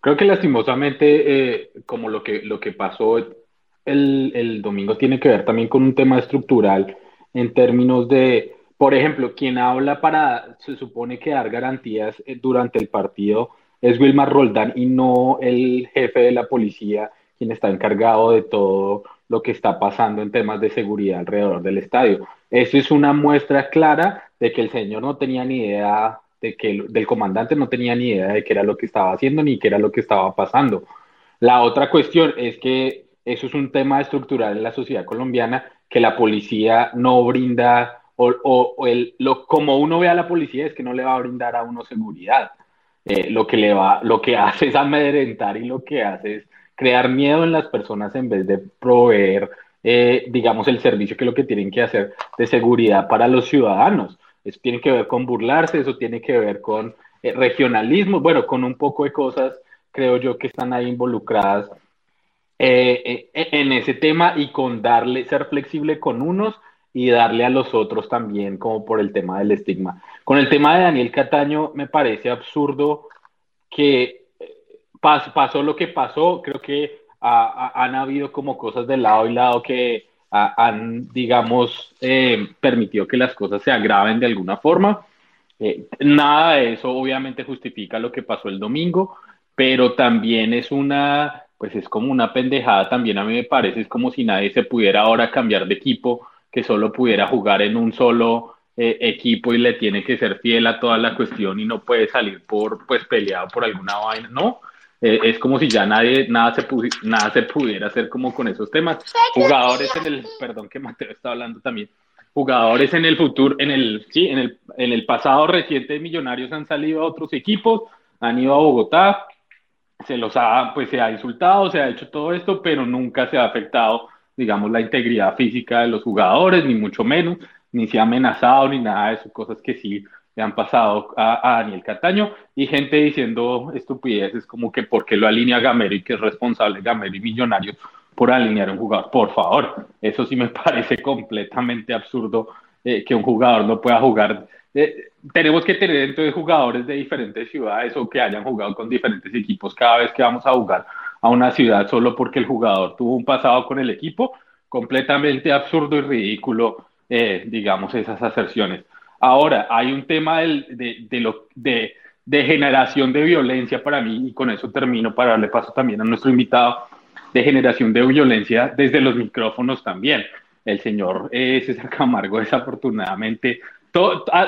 Creo que lastimosamente eh, como lo que lo que pasó el, el domingo tiene que ver también con un tema estructural en términos de, por ejemplo, quien habla para, se supone que dar garantías eh, durante el partido es Wilmar Roldán y no el jefe de la policía quien está encargado de todo lo que está pasando en temas de seguridad alrededor del estadio. Eso es una muestra clara de que el señor no tenía ni idea de que del comandante no tenía ni idea de qué era lo que estaba haciendo ni qué era lo que estaba pasando. La otra cuestión es que eso es un tema estructural en la sociedad colombiana que la policía no brinda o, o, el, lo, como uno ve a la policía es que no le va a brindar a uno seguridad. Eh, lo que le va, lo que hace es amedrentar y lo que hace es crear miedo en las personas en vez de proveer, eh, digamos, el servicio que es lo que tienen que hacer de seguridad para los ciudadanos. Eso tiene que ver con burlarse, eso tiene que ver con eh, regionalismo, bueno, con un poco de cosas, creo yo, que están ahí involucradas en ese tema y con darle, ser flexible con unos y darle a los otros también, como por el tema del estigma. Con el tema de Daniel Cataño, me parece absurdo que pasó lo que pasó. Creo que han habido como cosas de lado y lado que han, digamos, eh, permitido que las cosas se agraven de alguna forma. Eh, nada de eso obviamente justifica lo que pasó el domingo, pero también es una, pues es como una pendejada también a mí me parece, es como si nadie se pudiera ahora cambiar de equipo que solo pudiera jugar en un solo eh, equipo y le tiene que ser fiel a toda la cuestión y no puede salir por pues peleado por alguna vaina, no. Eh, es como si ya nadie, nada se, nada se pudiera hacer como con esos temas. Jugadores en el, perdón que Mateo está hablando también, jugadores en el futuro, en el, sí, en el, en el pasado reciente de Millonarios han salido a otros equipos, han ido a Bogotá, se los ha, pues se ha insultado, se ha hecho todo esto, pero nunca se ha afectado digamos, la integridad física de los jugadores, ni mucho menos, ni se ha amenazado, ni nada de eso, cosas que sí le han pasado a, Daniel Cataño, y gente diciendo estupideces como que por qué lo alinea Gamero y que es responsable Gamero y Millonarios por alinear un jugador. Por favor, eso sí me parece completamente absurdo eh, que un jugador no pueda jugar. Eh, tenemos que tener de jugadores de diferentes ciudades o que hayan jugado con diferentes equipos cada vez que vamos a jugar a una ciudad solo porque el jugador tuvo un pasado con el equipo. Completamente absurdo y ridículo, eh, digamos, esas aserciones. Ahora, hay un tema de, de, lo, de, generación de violencia para mí, y con eso termino para darle paso también a nuestro invitado, de generación de violencia desde los micrófonos también. El señor eh, César Camargo, desafortunadamente,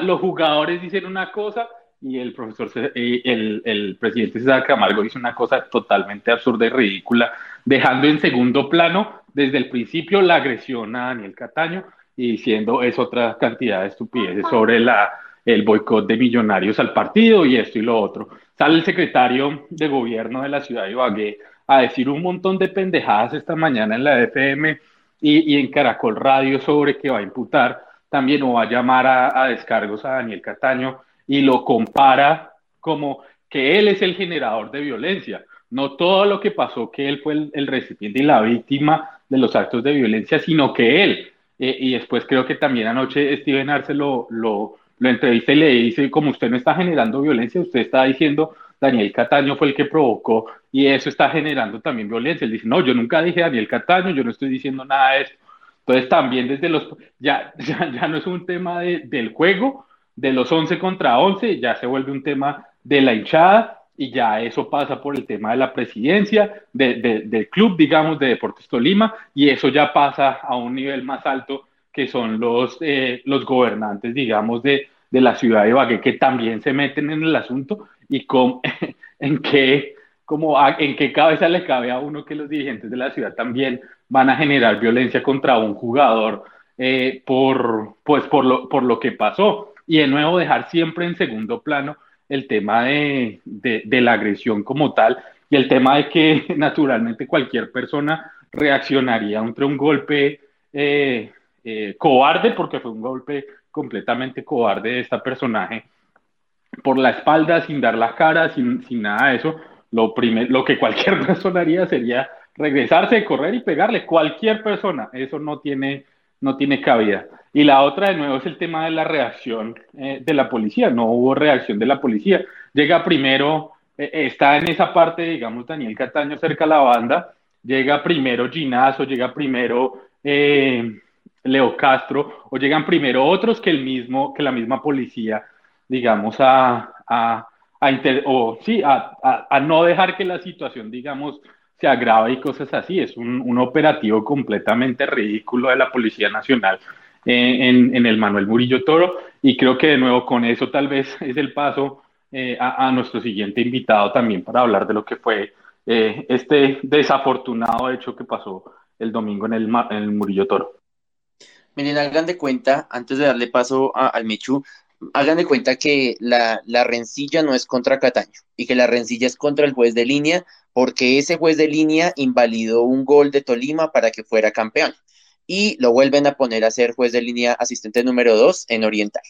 los jugadores dicen una cosa y el profesor, eh, el, el presidente César Camargo hizo una cosa totalmente absurda y ridícula, dejando en segundo plano desde el principio la agresión a Daniel Cataño y diciendo es otra cantidad de estupideces sobre la, el boicot de millonarios al partido y esto y lo otro. Sale el secretario de gobierno de la ciudad de Ibagué a decir un montón de pendejadas esta mañana en la FM y, y en Caracol Radio sobre que va a imputar también o va a llamar a, descargos a Daniel Cataño y lo compara como que él es el generador de violencia, no todo lo que pasó, que él fue el, recipiente y la víctima de los actos de violencia, sino que él. Eh, y después creo que también anoche Steven Arce lo, lo, lo entrevista y le dice, como usted no está generando violencia, usted está diciendo Daniel Cataño fue el que provocó y eso está generando también violencia. Él dice, no, yo nunca dije Daniel Cataño, yo no estoy diciendo nada de esto. Entonces también desde los, ya, ya, no es un tema de, del juego, de los 11 contra 11, ya se vuelve un tema de la hinchada y ya eso pasa por el tema de la presidencia, de, del club, digamos, de Deportes Tolima, y eso ya pasa a un nivel más alto que son los, eh, los gobernantes, digamos, de, de la ciudad de Ibagué, que también se meten en el asunto y con, en qué como en qué cabeza le cabe a uno que los dirigentes de la ciudad también van a generar violencia contra un jugador eh, por, pues por, lo, por lo que pasó. Y de nuevo dejar siempre en segundo plano el tema de, de, la agresión como tal y el tema de que naturalmente cualquier persona reaccionaría ante un golpe eh, eh, cobarde, porque fue un golpe completamente cobarde de este personaje por la espalda, sin dar la cara, sin, sin nada de eso, lo, primer, lo que cualquier persona haría sería regresarse, correr y pegarle. Cualquier persona, eso no tiene, no tiene cabida. Y la otra, de nuevo, es el tema de la reacción eh, de la policía. No hubo reacción de la policía. Llega primero, eh, está en esa parte, digamos, Daniel Cataño cerca a la banda. Llega primero Ginazo, llega primero eh, Leo Castro, o llegan primero otros que el mismo, que la misma policía digamos, a, a, a, o, sí, a, a, no dejar que la situación, digamos, se agrave y cosas así. Es un, un operativo completamente ridículo de la Policía Nacional en, en, el Manuel Murillo Toro y creo que de nuevo con eso tal vez es el paso eh, a, nuestro siguiente invitado también para hablar de lo que fue eh, este desafortunado hecho que pasó el domingo en el, en el Murillo Toro. Miren, hagan de cuenta, antes de darle paso al Michu, hagan de cuenta que la, la, rencilla no es contra Cataño y que la rencilla es contra el juez de línea porque ese juez de línea invalidó un gol de Tolima para que fuera campeón y lo vuelven a poner a ser juez de línea asistente número dos en Oriental.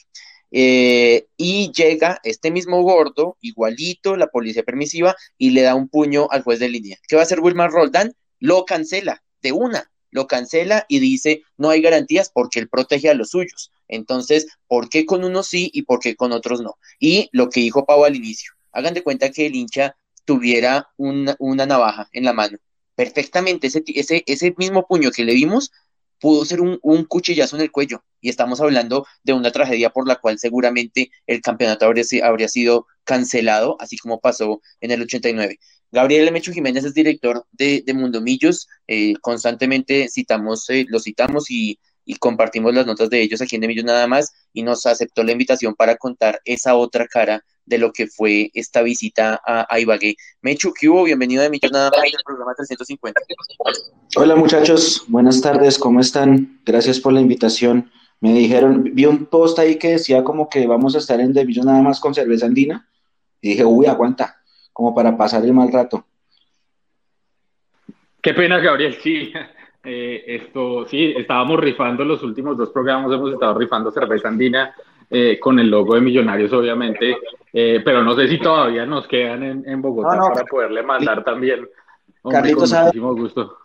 Eh, y llega este mismo gordo, igualito, la policía permisiva, y le da un puño al juez de línea. ¿Qué va a hacer Wilmar Roldán? Lo cancela de una lo cancela y dice no hay garantías porque él protege a los suyos. Entonces, ¿por qué con unos sí y por qué con otros no? Y lo que dijo Pau al inicio, hagan de cuenta que el hincha tuviera una, una navaja en la mano. Perfectamente, ese, ese, ese mismo puño que le vimos pudo ser un, un, cuchillazo en el cuello. Y estamos hablando de una tragedia por la cual seguramente el campeonato habría, habría sido cancelado, así como pasó en el 89. Gabriel Mecho Jiménez es director de, de Mundo Millos, eh, constantemente citamos, eh, lo citamos y, y, compartimos las notas de ellos aquí en De Millos nada más, y nos aceptó la invitación para contar esa otra cara de lo que fue esta visita a, a Ibagué. Mechu, ¿qué hubo? Bienvenido de Millos nada más al programa 350. Hola muchachos, buenas tardes, ¿cómo están? Gracias por la invitación. Me dijeron, vi un post ahí que decía como que vamos a estar en De Millos nada más con cerveza andina, y dije, uy, aguanta como para pasar el mal rato. Qué pena, Gabriel, sí. Eh, esto, sí, estábamos rifando los últimos dos programas, hemos estado rifando cerveza andina eh, con el logo de Millonarios, obviamente, eh, pero no sé si todavía nos quedan en, Bogotá para poderle mandar también. Carlitos, con muchísimo gusto.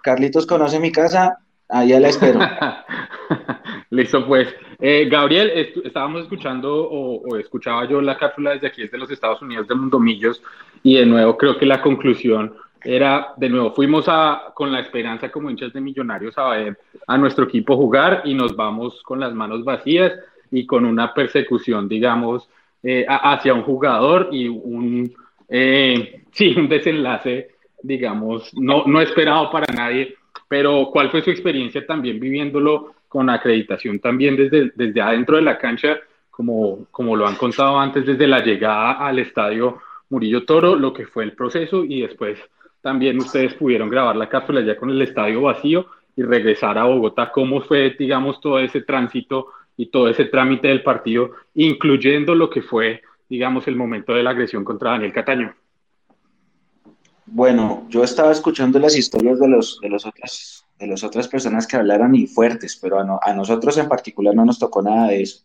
Carlitos conoce mi casa, allá la espero. Listo, pues. Eh, Gabriel, estábamos escuchando o, escuchaba yo la cápsula desde aquí, desde los Estados Unidos de Mundomillos, y de nuevo creo que la conclusión era, de nuevo, fuimos a, con la esperanza como hinchas de millonarios a ver a nuestro equipo jugar y nos vamos con las manos vacías y con una persecución, digamos, eh, hacia un jugador y un, eh, sí, un desenlace, digamos, no, no esperado para nadie. Pero, ¿cuál fue su experiencia también viviéndolo con acreditación también desde, desde adentro de la cancha, como, como lo han contado antes, desde la llegada al estadio Murillo Toro, lo que fue el proceso y después también ustedes pudieron grabar la cápsula ya con el estadio vacío y regresar a Bogotá. ¿Cómo fue, digamos, todo ese tránsito y todo ese trámite del partido, incluyendo lo que fue, digamos, el momento de la agresión contra Daniel Cataño? Bueno, yo estaba escuchando las historias de los, de de las otras personas que hablaron y fuertes, pero a, nosotros en particular no nos tocó nada de eso.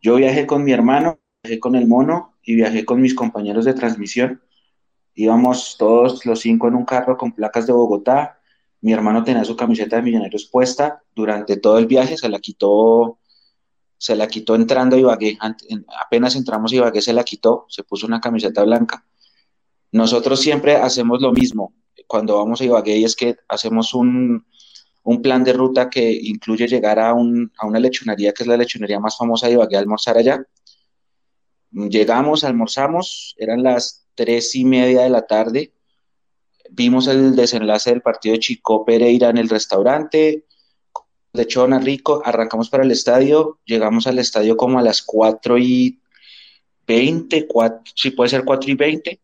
Yo viajé con mi hermano, viajé con el mono y viajé con mis compañeros de transmisión. Íbamos todos los cinco en un carro con placas de Bogotá. Mi hermano tenía su camiseta de Millonarios puesta durante todo el viaje, se la quitó, se la quitó entrando a Ibagué. Apenas entramos a Ibagué se la quitó, se puso una camiseta blanca. Nosotros siempre hacemos lo mismo cuando vamos a Ibagué y es que hacemos un, plan de ruta que incluye llegar a, una lechonería que es la lechonería más famosa de Ibagué, a almorzar allá. Llegamos, almorzamos, eran las tres y media de la tarde, vimos el desenlace del partido de Chico Pereira en el restaurante, lechona rico, arrancamos para el estadio, llegamos al estadio como a las cuatro y veinte, si puede ser cuatro y veinte,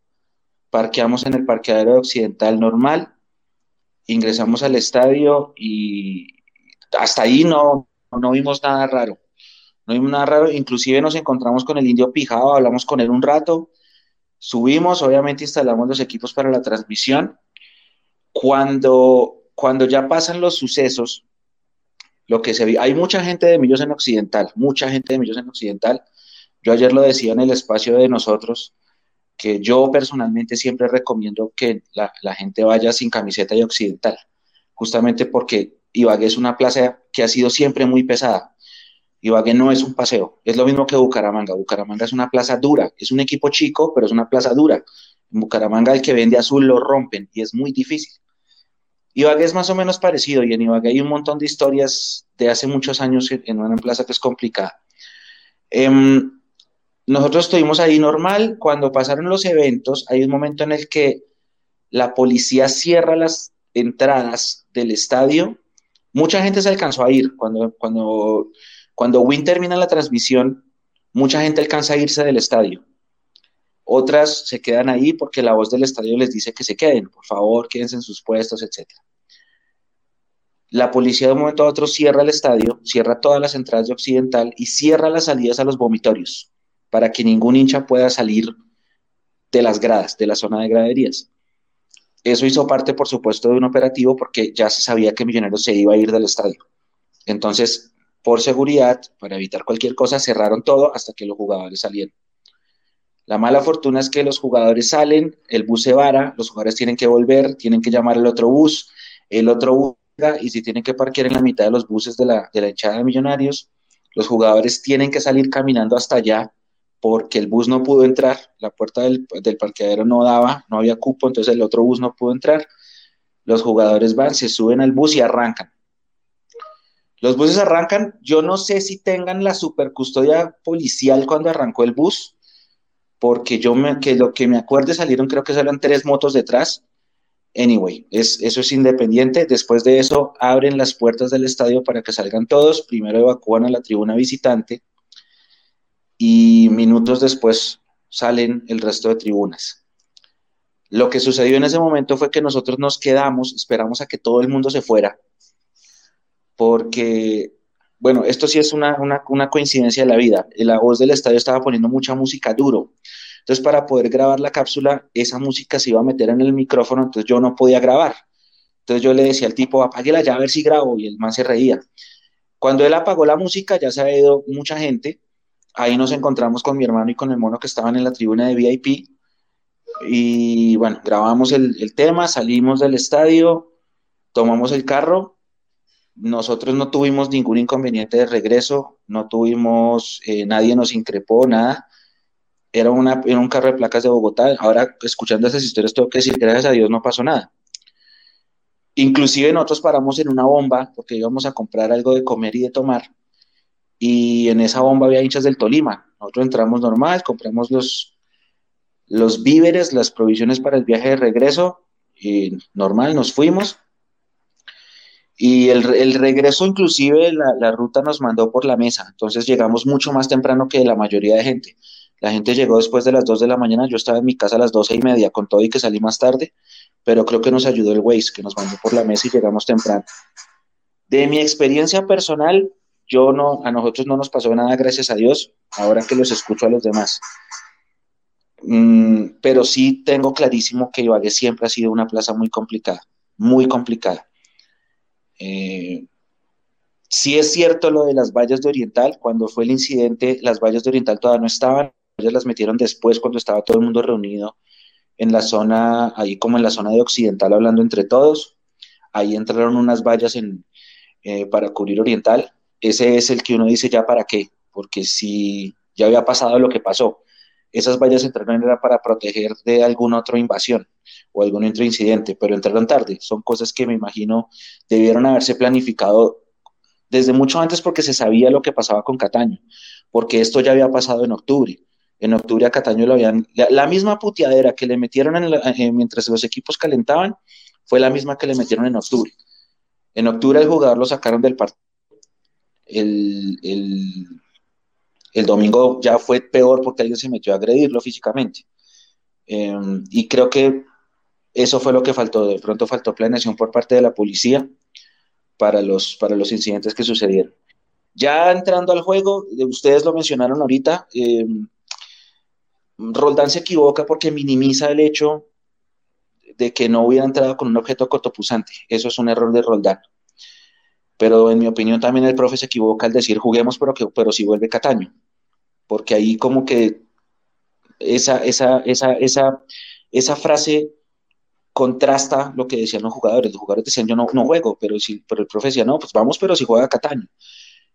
parqueamos en el parqueadero occidental normal, ingresamos al estadio y hasta ahí no, no vimos nada raro. No vimos nada raro, inclusive nos encontramos con el indio Pijado, hablamos con él un rato, subimos, obviamente instalamos los equipos para la transmisión. Cuando, cuando ya pasan los sucesos, lo que se ve, hay mucha gente de Millos en Occidental, mucha gente de Millos en Occidental. Yo ayer lo decía en el espacio de nosotros, que yo personalmente siempre recomiendo que la, gente vaya sin camiseta y occidental, justamente porque Ibagué es una plaza que ha sido siempre muy pesada. Ibagué no es un paseo, es lo mismo que Bucaramanga. Bucaramanga es una plaza dura, es un equipo chico, pero es una plaza dura. En Bucaramanga el que vende azul lo rompen y es muy difícil. Ibagué es más o menos parecido y en Ibagué hay un montón de historias de hace muchos años en una plaza que es complicada. Em, nosotros estuvimos ahí normal, cuando pasaron los eventos, hay un momento en el que la policía cierra las entradas del estadio. Mucha gente se alcanzó a ir. Cuando, cuando, cuando Win termina la transmisión, mucha gente alcanza a irse del estadio. Otras se quedan ahí porque la voz del estadio les dice que se queden, por favor, quédense en sus puestos, etc. La policía de un momento a otro cierra el estadio, cierra todas las entradas de Occidental y cierra las salidas a los vomitorios para que ningún hincha pueda salir de las gradas, de la zona de graderías. Eso hizo parte, por supuesto, de un operativo porque ya se sabía que Millonarios se iba a ir del estadio. Entonces, por seguridad, para evitar cualquier cosa, cerraron todo hasta que los jugadores salieron. La mala fortuna es que los jugadores salen, el bus se vara, los jugadores tienen que volver, tienen que llamar el otro bus, el otro bus, y si tienen que parquear en la mitad de los buses de la, de la hinchada de Millonarios, los jugadores tienen que salir caminando hasta allá porque el bus no pudo entrar, la puerta del, parqueadero no daba, no había cupo, entonces el otro bus no pudo entrar. Los jugadores van, se suben al bus y arrancan. Los buses arrancan, yo no sé si tengan la supercustodia policial cuando arrancó el bus, porque yo me, que lo que me acuerde salieron creo que eran tres motos detrás. Anyway, es, eso es independiente. Después de eso abren las puertas del estadio para que salgan todos. Primero evacúan a la tribuna visitante y minutos después salen el resto de tribunas. Lo que sucedió en ese momento fue que nosotros nos quedamos, esperamos a que todo el mundo se fuera, porque, bueno, esto sí es una, coincidencia de la vida. La voz del estadio estaba poniendo mucha música duro. Entonces, para poder grabar la cápsula, esa música se iba a meter en el micrófono, entonces yo no podía grabar. Entonces yo le decía al tipo, apáguela ya a ver si grabo, y el man se reía. Cuando él apagó la música, ya se ha ido mucha gente, ahí nos encontramos con mi hermano y con el mono que estaban en la tribuna de VIP. Y bueno, grabamos el, tema, salimos del estadio, tomamos el carro, nosotros no tuvimos ningún inconveniente de regreso, no tuvimos, eh, nadie nos increpó, nada. Era, un carro de placas de Bogotá. Ahora, escuchando esas historias, tengo que decir, gracias a Dios no pasó nada. Inclusive nosotros paramos en una bomba porque íbamos a comprar algo de comer y de tomar. Y en esa bomba había hinchas del Tolima. Nosotros entramos normal, compramos los, los víveres, las provisiones para el viaje de regreso. Y normal, nos fuimos y el, el regreso, inclusive, la, la, ruta nos mandó por la mesa. Entonces llegamos mucho más temprano que la mayoría de gente. La gente llegó después de las 2 de la mañana. Yo estaba en mi casa a las 12 y media con todo y que salí más tarde. Pero creo que nos ayudó el Waze, que nos mandó por la mesa y llegamos temprano. De mi experiencia personal, yo no, a nosotros no nos pasó nada, gracias a Dios, ahora que los escucho a los demás. Mm, pero sí tengo clarísimo que Ibagué siempre ha sido una plaza muy complicada, muy complicada eh, sí es cierto lo de las vallas de Oriental, cuando fue el incidente, las vallas de Oriental todavía no estaban, ellas las metieron después cuando estaba todo el mundo reunido en la zona, ahí como en la zona de Occidental hablando entre todos, ahí entraron unas vallas en, eh, para cubrir Oriental, ese es el que uno dice ya para qué, porque si ya había pasado lo que pasó, esas vallas entraron era para proteger de alguna otra invasión o algún otro incidente, pero entraron tarde. Son cosas que me imagino debieron haberse planificado desde mucho antes porque se sabía lo que pasaba con Cataño, porque esto ya había pasado en octubre. En octubre a Cataño lo habían, la, misma puteadera que le metieron en mientras los equipos calentaban, fue la misma que le metieron en octubre. En octubre el jugador lo sacaron del partido. El, el, el domingo ya fue peor porque alguien se metió a agredirlo físicamente. Em, y creo que eso fue lo que faltó. De pronto faltó planeación por parte de la policía para los, para los incidentes que sucedieron. Ya entrando al juego, eh, ustedes lo mencionaron ahorita, em, Roldán se equivoca porque minimiza el hecho de que no hubiera entrado con un objeto cotopusante. Eso es un error de Roldán. Pero en mi opinión también el profe se equivoca al decir juguemos, pero, que, pero si vuelve Cataño. Porque ahí como que esa, esa, esa, esa, esa frase contrasta lo que decían los jugadores. Los jugadores decían, yo no, no juego, pero, si, pero el profe decía, no, pues vamos, pero si juega Cataño.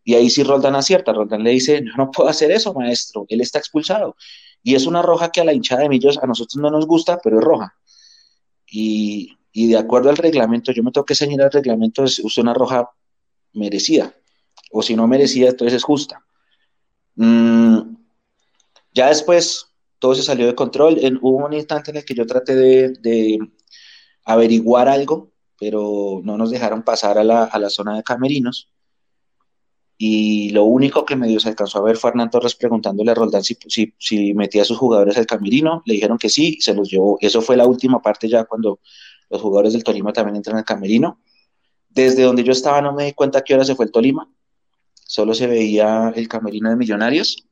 Y ahí sí Roldán acierta. Roldán le dice, no, no puedo hacer eso, maestro. Él está expulsado. Y es una roja que a la hinchada de Millos a nosotros no nos gusta, pero es roja. Y, y de acuerdo al reglamento, yo me tengo que señalar el reglamento, es una roja merecida. O si no merecida, entonces es justa. Mm, ya después todo se salió de control. En, hubo un instante en el que yo traté de, averiguar algo, pero no nos dejaron pasar a la, zona de camerinos. Y lo único que medio se alcanzó a ver fue Hernán Torres preguntándole a Roldán si, si, metía a sus jugadores al camerino. Le dijeron que sí, se los llevó. Eso fue la última parte ya cuando los jugadores del Tolima también entran al camerino. Desde donde yo estaba no me di cuenta a qué hora se fue el Tolima. Solo se veía el camerino de Millonarios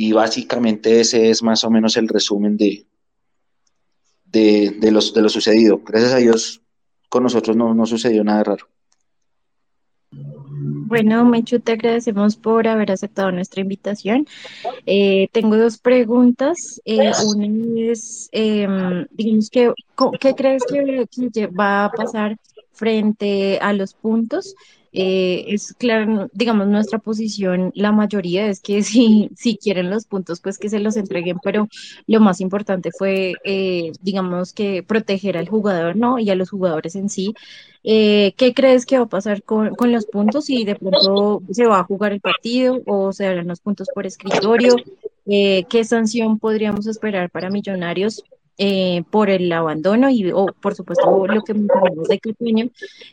y básicamente ese es más o menos el resumen de, de, los, de lo sucedido. Gracias a Dios, con nosotros no, no sucedió nada raro. Bueno, Mechu, te agradecemos por haber aceptado nuestra invitación. Eh, tengo dos preguntas. Eh, una es, em, digamos que, ¿qué crees que, va a pasar frente a los puntos? Eh, es claro, digamos, nuestra posición, la mayoría es que si, si quieren los puntos, pues que se los entreguen, pero lo más importante fue, eh, digamos, que proteger al jugador, ¿no? Y a los jugadores en sí. Eh, ¿Qué crees que va a pasar con, con los puntos? Si de pronto se va a jugar el partido o se darán los puntos por escritorio. ¿Qué sanción podríamos esperar para Millonarios eh, por el abandono y, o por supuesto, lo que mencionamos de Cataño.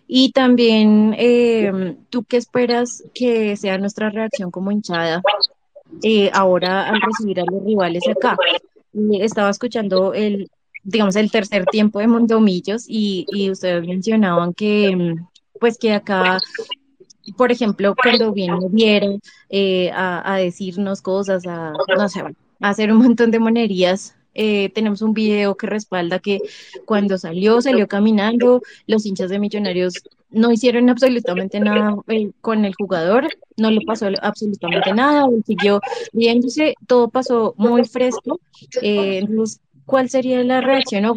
Y también, eh, ¿tú qué esperas que sea nuestra reacción como hinchada eh, ahora al recibir a los rivales acá? estaba escuchando el, digamos, el tercer tiempo de Mondomillos y, y ustedes mencionaban que, pues, que acá por ejemplo, cuando vinieron a, a, decirnos cosas, a, no sé, a hacer un montón de monerías eh, tenemos un video que respalda que cuando salió, salió caminando, los hinchas de Millonarios no hicieron absolutamente nada eh, con el jugador, no le pasó absolutamente nada, siguió viéndose, todo pasó muy fresco. Eh, entonces, ¿cuál sería la reacción o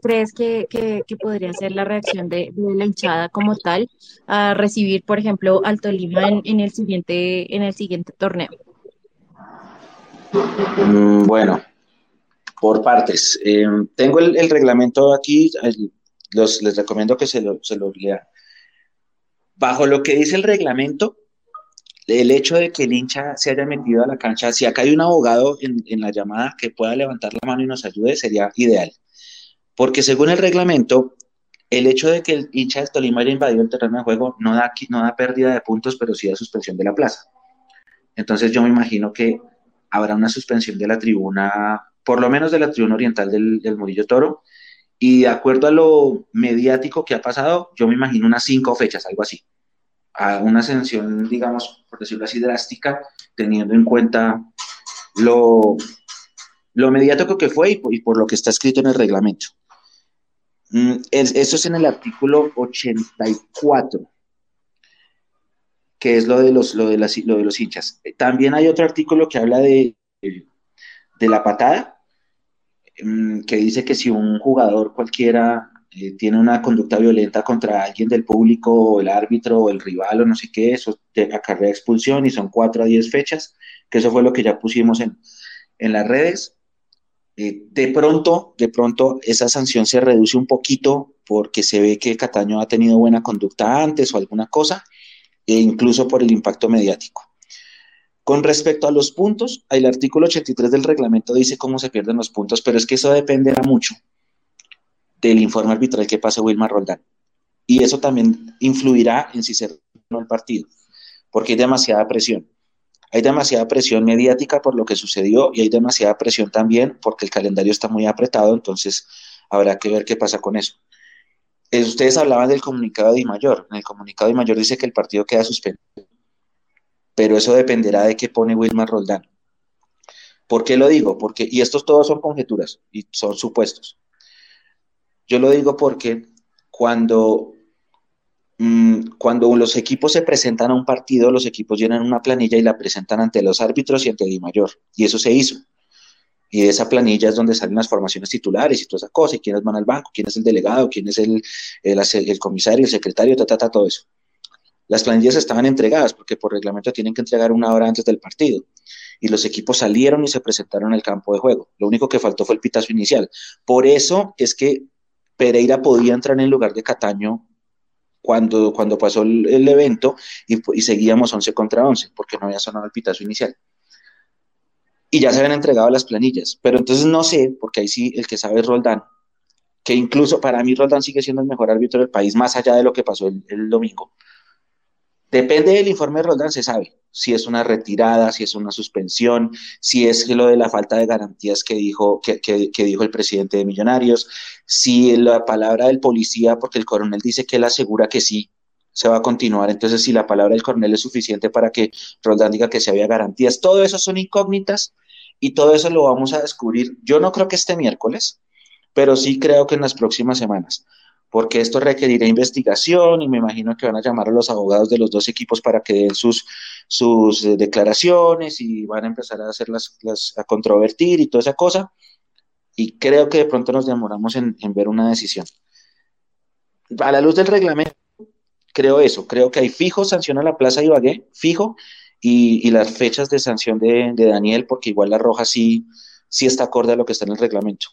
crees que, podría ser la reacción de, la hinchada como tal a recibir, por ejemplo, al Tolima en, el, siguiente, en el siguiente torneo? Mm, bueno, por partes. Eh, tengo el, reglamento aquí, les recomiendo que se lo, se lo. Bajo lo que dice el reglamento, el hecho de que el hincha se haya metido a la cancha, si acá hay un abogado en, en la llamada que pueda levantar la mano y nos ayude, sería ideal. Porque según el reglamento, el hecho de que el hincha de Tolima haya invadido el terreno de juego no da, no da pérdida de puntos, pero sí da suspensión de la plaza. Entonces yo me imagino que habrá una suspensión de la tribuna, por lo menos de la tribuna oriental del, del Murillo Toro, y de acuerdo a lo mediático que ha pasado, yo me imagino unas cinco fechas, algo así. A una sanción, digamos, por decirlo así, drástica, teniendo en cuenta lo, lo mediático que fue y por lo que está escrito en el reglamento. Mm, eso es en el artículo 84, que es lo de los, lo de lo de los hinchas. También hay otro artículo que habla de, de la patada, que dice que si un jugador cualquiera eh, tiene una conducta violenta contra alguien del público, o el árbitro, o el rival, o no sé qué, eso te acarrea expulsión y son cuatro a diez fechas, que eso fue lo que ya pusimos en, en las redes. Eh, de pronto, de pronto esa sanción se reduce un poquito porque se ve que Cataño ha tenido buena conducta antes o alguna cosa, e incluso por el impacto mediático. Con respecto a los puntos, el artículo 83 del reglamento dice cómo se pierden los puntos, pero es que eso dependerá mucho del informe arbitral que pase Wilmar Roldán. Y eso también influirá en si se no el partido, porque hay demasiada presión. Hay demasiada presión mediática por lo que sucedió y hay demasiada presión también porque el calendario está muy apretado, entonces habrá que ver qué pasa con eso. Eh, ustedes hablaban del comunicado de Mayor. En el comunicado de Mayor dice que el partido queda suspendido, pero eso dependerá de qué pone Wilmar Roldán. ¿Por qué lo digo? Porque, y estos todos son conjeturas y son supuestos. Yo lo digo porque cuando Mm, cuando los equipos se presentan a un partido, los equipos llenan una planilla y la presentan ante los árbitros y ante el mayor. Y eso se hizo. Y esa planilla es donde salen las formaciones titulares y toda esa cosa, y quiénes van al banco, quién es el delegado, quién es el, el, comisario, el secretario, ta, ta, ta, todo eso. Las planillas estaban entregadas porque por reglamento tienen que entregar una hora antes del partido. Y los equipos salieron y se presentaron al campo de juego. Lo único que faltó fue el pitazo inicial. Por eso es que Pereira podía entrar en lugar de Cataño cuando, cuando pasó el, evento y, seguíamos 11 contra 11 porque no había sonado el pitazo inicial. Y ya se habían entregado las planillas, pero entonces no sé, porque ahí sí el que sabe es Roldán, que incluso para mí Roldán sigue siendo el mejor árbitro del país, más allá de lo que pasó el, el domingo. Depende del informe de Roldán, se sabe si es una retirada, si es una suspensión, si es lo de la falta de garantías que dijo, que, dijo el presidente de Millonarios, si la palabra del policía, porque el coronel dice que él asegura que sí, se va a continuar. Entonces, si la palabra del coronel es suficiente para que Roldán diga que se había garantías, todo eso son incógnitas y todo eso lo vamos a descubrir. Yo no creo que este miércoles, pero sí creo que en las próximas semanas porque esto requerirá investigación y me imagino que van a llamar a los abogados de los dos equipos para que den sus, sus eh, declaraciones y van a empezar a hacerlas a controvertir y toda esa cosa. Y creo que de pronto nos demoramos en, ver una decisión. A la luz del reglamento, creo eso, creo que hay fijo sanción a la Plaza Ibagué, fijo, y, y las fechas de sanción de, de, Daniel, porque igual la roja sí, sí está acorde a lo que está en el reglamento.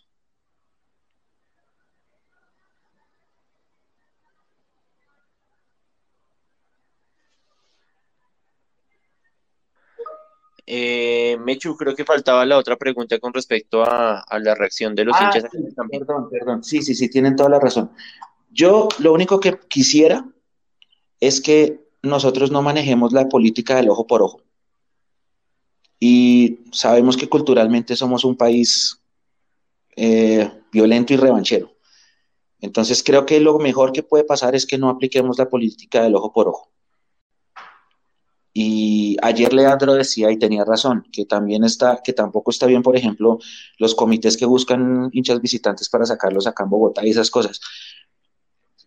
Eh, Mechu, creo que faltaba la otra pregunta con respecto a, la reacción de los ah, hinchas. perdón, perdón. Sí, sí, sí, tienen toda la razón. Yo lo único que quisiera es que nosotros no manejemos la política del ojo por ojo. Y sabemos que culturalmente somos un país eh, violento y revanchero. Entonces creo que lo mejor que puede pasar es que no apliquemos la política del ojo por ojo. Y ayer Leandro decía, y tenía razón, que también está, que tampoco está bien, por ejemplo, los comités que buscan hinchas visitantes para sacarlos acá en Bogotá y esas cosas.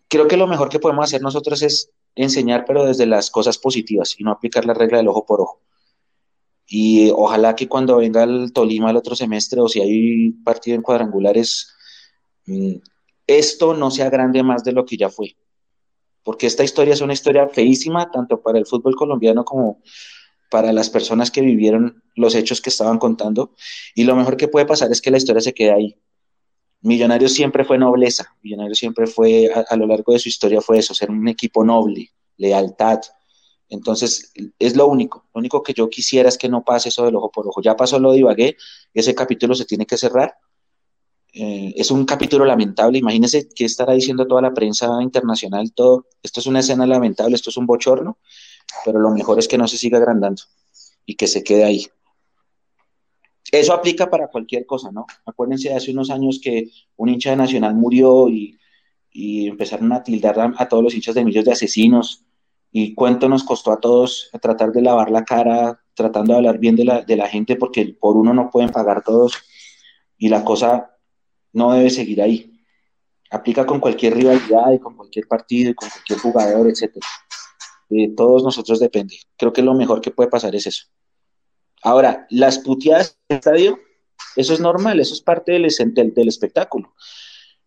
Creo que lo mejor que podemos hacer nosotros es enseñar, pero desde las cosas positivas y no aplicar la regla del ojo por ojo. Y ojalá que cuando venga el Tolima el otro semestre o si hay partido en cuadrangulares, mm, esto no sea grande más de lo que ya fue. Porque esta historia es una historia feísima, tanto para el fútbol colombiano como para las personas que vivieron los hechos que estaban contando. Y lo mejor que puede pasar es que la historia se quede ahí. Millonarios siempre fue nobleza, Millonarios siempre fue, a, lo largo de su historia fue eso, ser un equipo noble, lealtad. Entonces, es lo único, lo único que yo quisiera es que no pase eso del ojo por ojo. Ya pasó lo de Ibagué, ese capítulo se tiene que cerrar. Eh, es un capítulo lamentable, imagínense qué estará diciendo toda la prensa internacional, todo, esto es una escena lamentable, esto es un bochorno, pero lo mejor es que no se siga agrandando y que se quede ahí. Eso aplica para cualquier cosa, ¿no? Acuérdense de hace unos años que un hincha de Nacional murió y, empezaron a tildar a, todos los hinchas de millos de asesinos. Y cuánto nos costó a todos tratar de lavar la cara, tratando de hablar bien de la, de la gente, porque por uno no pueden pagar todos. Y la cosa no debe seguir ahí. Aplica con cualquier rivalidad y con cualquier partido y con cualquier jugador, etc. Todos nosotros depende. Creo que lo mejor que puede pasar es eso. Ahora, las puteadas del estadio, eso es normal, eso es parte del, del, espectáculo.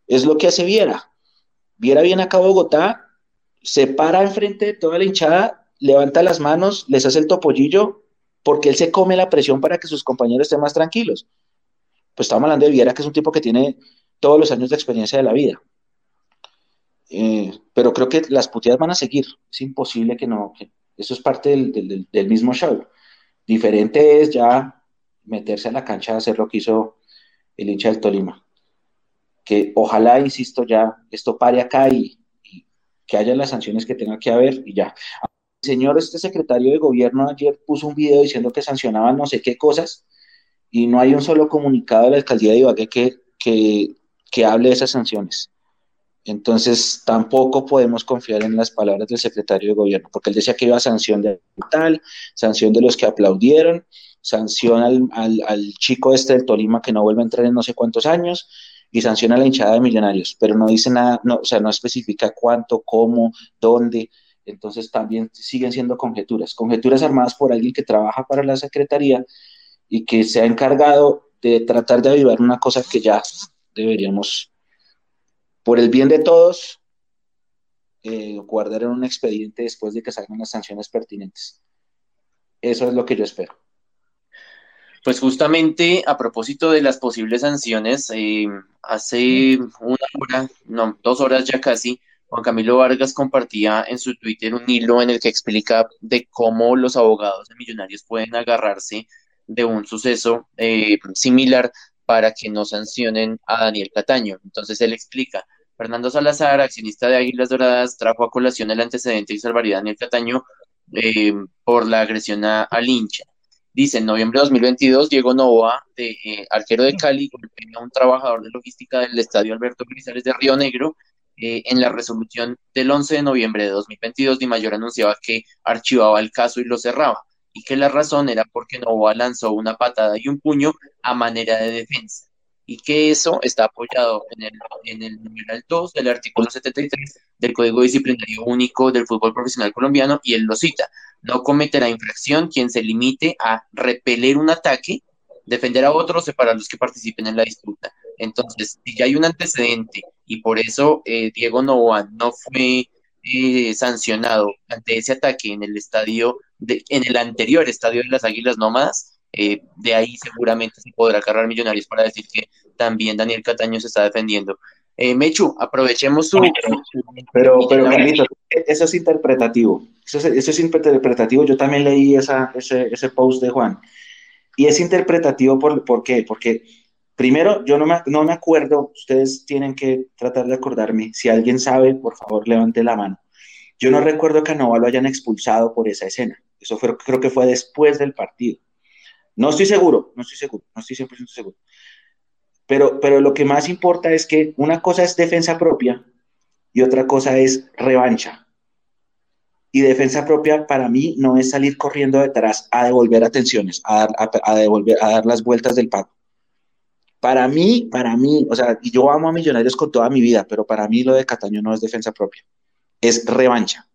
Es lo que hace Viera. Viera viene acá Bogotá, se para enfrente de toda la hinchada, levanta las manos, les hace el topollillo, porque él se come la presión para que sus compañeros estén más tranquilos. Pues estamos hablando de Viera, que es un tipo que tiene todos los años de experiencia de la vida. Eh, pero creo que las puteadas van a seguir. Es imposible que no. eso es parte del, mismo show. Diferente es ya meterse a la cancha a hacer lo que hizo el hincha del Tolima. Que ojalá, insisto, ya esto pare acá y, que haya las sanciones que tenga que haber y ya. El señor, este secretario de gobierno ayer puso un video diciendo que sancionaban no sé qué cosas y no hay un solo comunicado de la alcaldía de Ibagué que, que, que hable de esas sanciones. Entonces, tampoco podemos confiar en las palabras del secretario de gobierno, porque él decía que iba a sanción de tal, sanción de los que aplaudieron, sanción al, chico este del Tolima que no vuelve a entrar en no sé cuántos años, y sanción a la hinchada de millonarios, pero no dice nada, no, o sea, no especifica cuánto, cómo, dónde. Entonces también siguen siendo conjeturas, conjeturas armadas por alguien que trabaja para la Secretaría y que se ha encargado de tratar de avivar una cosa que ya deberíamos por el bien de todos, eh, guardar en un expediente después de que salgan las sanciones pertinentes. Eso es lo que yo espero. Pues justamente a propósito de las posibles sanciones, eh, hace una hora, no, dos horas ya casi, Juan Camilo Vargas compartía en su Twitter un hilo en el que explica de cómo los abogados de millonarios pueden agarrarse de un suceso eh, similar para que no sancionen a Daniel Cataño. Entonces él explica, Fernando Salazar, accionista de Águilas Doradas, trajo a colación el antecedente y salvaría a Daniel Cataño eh, por la agresión al hincha. Dice, en noviembre de 2022, Diego Novoa, de, eh, arquero de Cali, golpeó a un trabajador de logística del estadio Alberto Grisales de Río Negro. Eh, en la resolución del 11 de noviembre de 2022, Di Mayor anunciaba que archivaba el caso y lo cerraba, y que la razón era porque Novoa lanzó una patada y un puño a manera de defensa y que eso está apoyado en el, en el numeral 2 del artículo 73 del Código Disciplinario Único del Fútbol Profesional Colombiano y él lo cita. No cometerá infracción quien se limite a repeler un ataque, defender a otros o para los que participen en la disputa. Entonces, si ya hay un antecedente y por eso eh, Diego Novoa no fue eh, sancionado ante ese ataque en el estadio, de, en el anterior estadio de las Águilas Nómadas, eh, de ahí seguramente se podrá agarrar Millonarios para decir que también Daniel Cataño se está defendiendo. Eh, Mechu, aprovechemos su... Pero, pero eso es interpretativo. Eso es, interpretativo. Yo también leí esa, ese, ese post de Juan. Y es interpretativo por, ¿por qué? Porque primero, yo no me, no me acuerdo, ustedes tienen que tratar de acordarme. Si alguien sabe, por favor, levante la mano. Yo no recuerdo que a lo hayan expulsado por esa escena. Eso fue, creo que fue después del partido. No estoy seguro, no estoy seguro, no estoy 100% seguro. Pero, pero lo que más importa es que una cosa es defensa propia y otra cosa es revancha. Y defensa propia para mí no es salir corriendo detrás a devolver atenciones, a dar, a, devolver, a dar las vueltas del pago. Para mí, para mí, o sea, yo amo a Millonarios con toda mi vida, pero para mí lo de Cataño no es defensa propia, es revancha.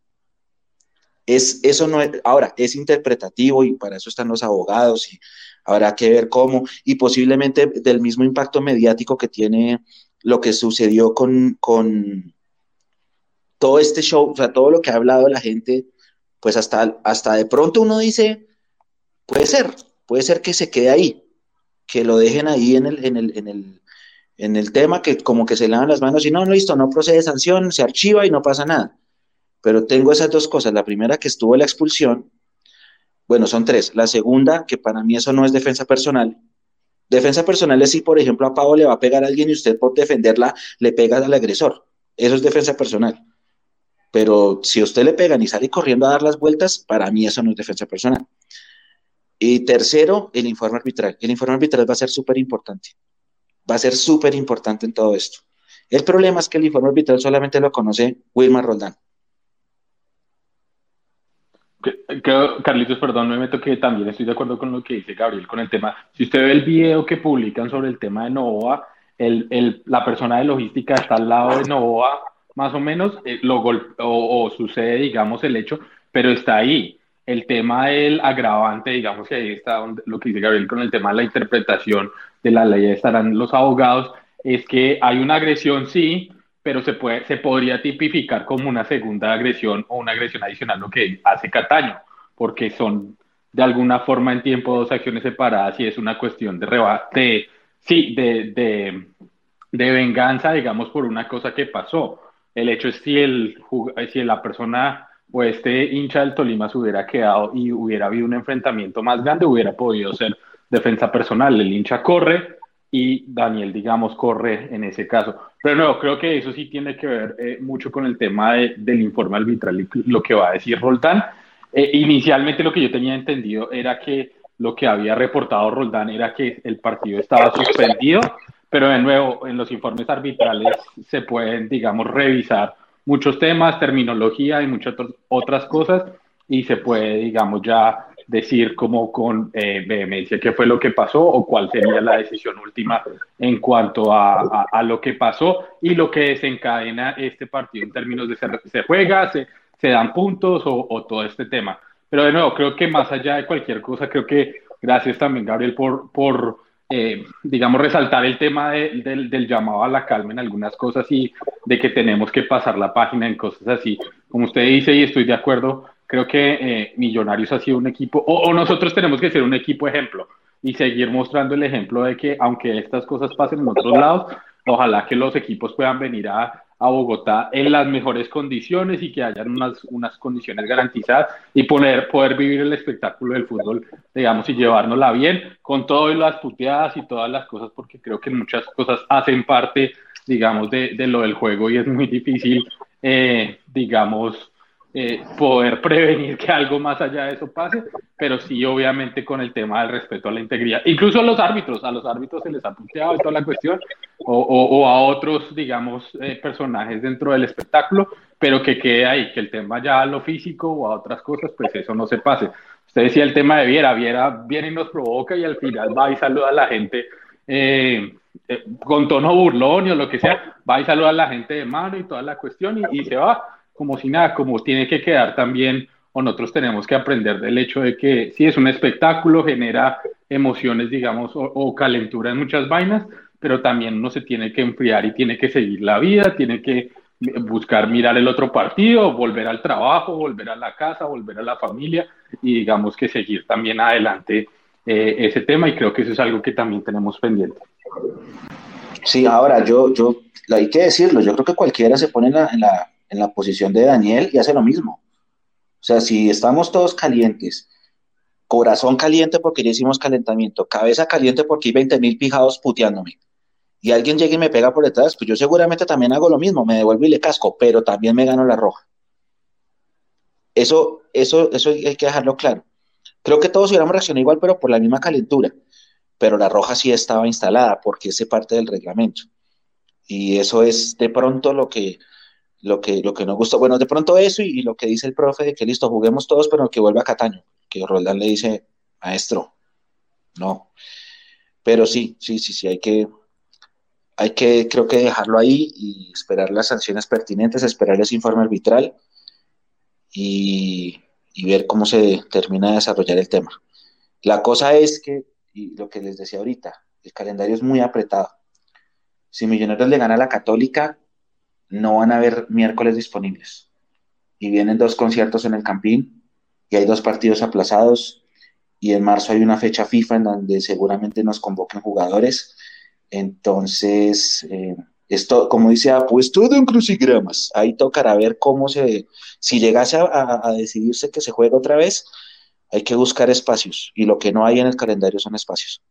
Es, eso no es, ahora, es interpretativo y para eso están los abogados y habrá que ver cómo, y posiblemente del mismo impacto mediático que tiene lo que sucedió con, con todo este show, o sea, todo lo que ha hablado la gente, pues hasta, hasta de pronto uno dice, puede ser, puede ser que se quede ahí, que lo dejen ahí en el, en el, en el, en el tema, que como que se lavan las manos y no, listo, no procede sanción, se archiva y no pasa nada. Pero tengo esas dos cosas. La primera, que estuvo la expulsión. Bueno, son tres. La segunda, que para mí eso no es defensa personal. Defensa personal es si, por ejemplo, a Pau le va a pegar a alguien y usted por defenderla le pega al agresor. Eso es defensa personal. Pero si usted le pegan y sale corriendo a dar las vueltas, para mí eso no es defensa personal. Y tercero, el informe arbitral. El informe arbitral va a ser súper importante. Va a ser súper importante en todo esto. El problema es que el informe arbitral solamente lo conoce Wilmar Roldán. Carlitos, perdón, me meto que también estoy de acuerdo con lo que dice Gabriel con el tema. Si usted ve el video que publican sobre el tema de Novoa, el, la persona de logística está al lado de Novoa, más o menos, eh, lo o, sucede, digamos, el hecho, pero está ahí. El tema del agravante, digamos que ahí está lo que dice Gabriel con el tema de la interpretación de la ley, estarán los abogados, es que hay una agresión, sí, pero se, puede, se podría tipificar como una segunda agresión o una agresión adicional lo que hace Cataño, porque son de alguna forma en tiempo dos acciones separadas y es una cuestión de rebate, sí, de, de, venganza, digamos, por una cosa que pasó. El hecho es si, el, si la persona o este hincha del Tolima se hubiera quedado y hubiera habido un enfrentamiento más grande, hubiera podido ser defensa personal. El hincha corre, y Daniel, digamos, corre en ese caso. Pero no, creo que eso sí tiene que ver eh, mucho con el tema del informe arbitral y lo que va a decir Roldán. Eh, inicialmente lo que yo tenía entendido era que lo que había reportado Roldán era que el partido estaba suspendido, pero de nuevo, en los informes arbitrales se pueden, digamos, revisar muchos temas, terminología y muchas otras cosas, y se puede, digamos, ya decir como con eh, vehemencia qué fue lo que pasó o cuál sería la decisión última en cuanto a, a, lo que pasó y lo que desencadena este partido en términos de se, se juega, se, se, dan puntos o, o, todo este tema. Pero de nuevo, creo que más allá de cualquier cosa, creo que gracias también, Gabriel, por, por eh, digamos, resaltar el tema de, del, del llamado a la calma en algunas cosas y de que tenemos que pasar la página en cosas así. Como usted dice, y estoy de acuerdo, creo que eh, Millonarios ha sido un equipo, o, nosotros tenemos que ser un equipo ejemplo y seguir mostrando el ejemplo de que aunque estas cosas pasen en otros lados, ojalá que los equipos puedan venir a, Bogotá en las mejores condiciones y que hayan unas, unas condiciones garantizadas y poner, poder vivir el espectáculo del fútbol, digamos, y llevárnosla bien con todas las puteadas y todas las cosas, porque creo que muchas cosas hacen parte, digamos, de, de lo del juego y es muy difícil, eh, digamos, eh, poder prevenir que algo más allá de eso pase, pero sí obviamente con el tema del respeto a la integridad. Incluso a los árbitros, a los árbitros se les ha punteado toda la cuestión, o, o, a otros, digamos, eh, personajes dentro del espectáculo, pero que quede ahí, que el tema ya a lo físico o a otras cosas, pues eso no se pase. Usted decía el tema de Viera, Viera viene y nos provoca y al final va y saluda a la gente. Eh, con tono burlón o lo que sea, va y saluda a la gente de mano y toda la cuestión y se va como si nada, como tiene que quedar también, o nosotros tenemos que aprender del hecho de que si es un espectáculo, genera emociones, digamos, o, calentura en muchas vainas, pero también uno se tiene que enfriar y tiene que seguir la vida, tiene que buscar mirar el otro partido, volver al trabajo, volver a la casa, volver a la familia y digamos que seguir también adelante eh, ese tema y creo que eso es algo que también tenemos pendiente. Sí, ahora yo, yo, hay que decirlo, yo creo que cualquiera se pone en la posición de Daniel y hace lo mismo. O sea, si estamos todos calientes, corazón caliente porque ya hicimos calentamiento, cabeza caliente porque hay 20 mil pijados puteándome, y alguien llega y me pega por detrás, pues yo seguramente también hago lo mismo, me devuelvo y le casco, pero también me gano la roja. Eso, eso, eso hay que dejarlo claro. Creo que todos hubiéramos reaccionado igual, pero por la misma calentura. Pero la roja sí estaba instalada porque es parte del reglamento. Y eso es de pronto lo que, lo que, lo que nos gustó. Bueno, de pronto eso y, lo que dice el profe de que listo, juguemos todos, pero que vuelva a Cataño, que Roldán le dice, maestro, no. Pero sí, sí, sí, sí, hay que, hay que, creo que dejarlo ahí y esperar las sanciones pertinentes, esperar ese informe arbitral y, y ver cómo se termina de desarrollar el tema. La cosa es que, y lo que les decía ahorita, el calendario es muy apretado. Si Millonarios le gana a la Católica, no van a haber miércoles disponibles. Y vienen dos conciertos en el Campín y hay dos partidos aplazados y en marzo hay una fecha FIFA en donde seguramente nos convoquen jugadores. Entonces, eh, esto, como dice Apu, es todo en crucigramas. Ahí tocará ver cómo se, si llegase a, decidirse que se juega otra vez, hay que buscar espacios y lo que no hay en el calendario son espacios.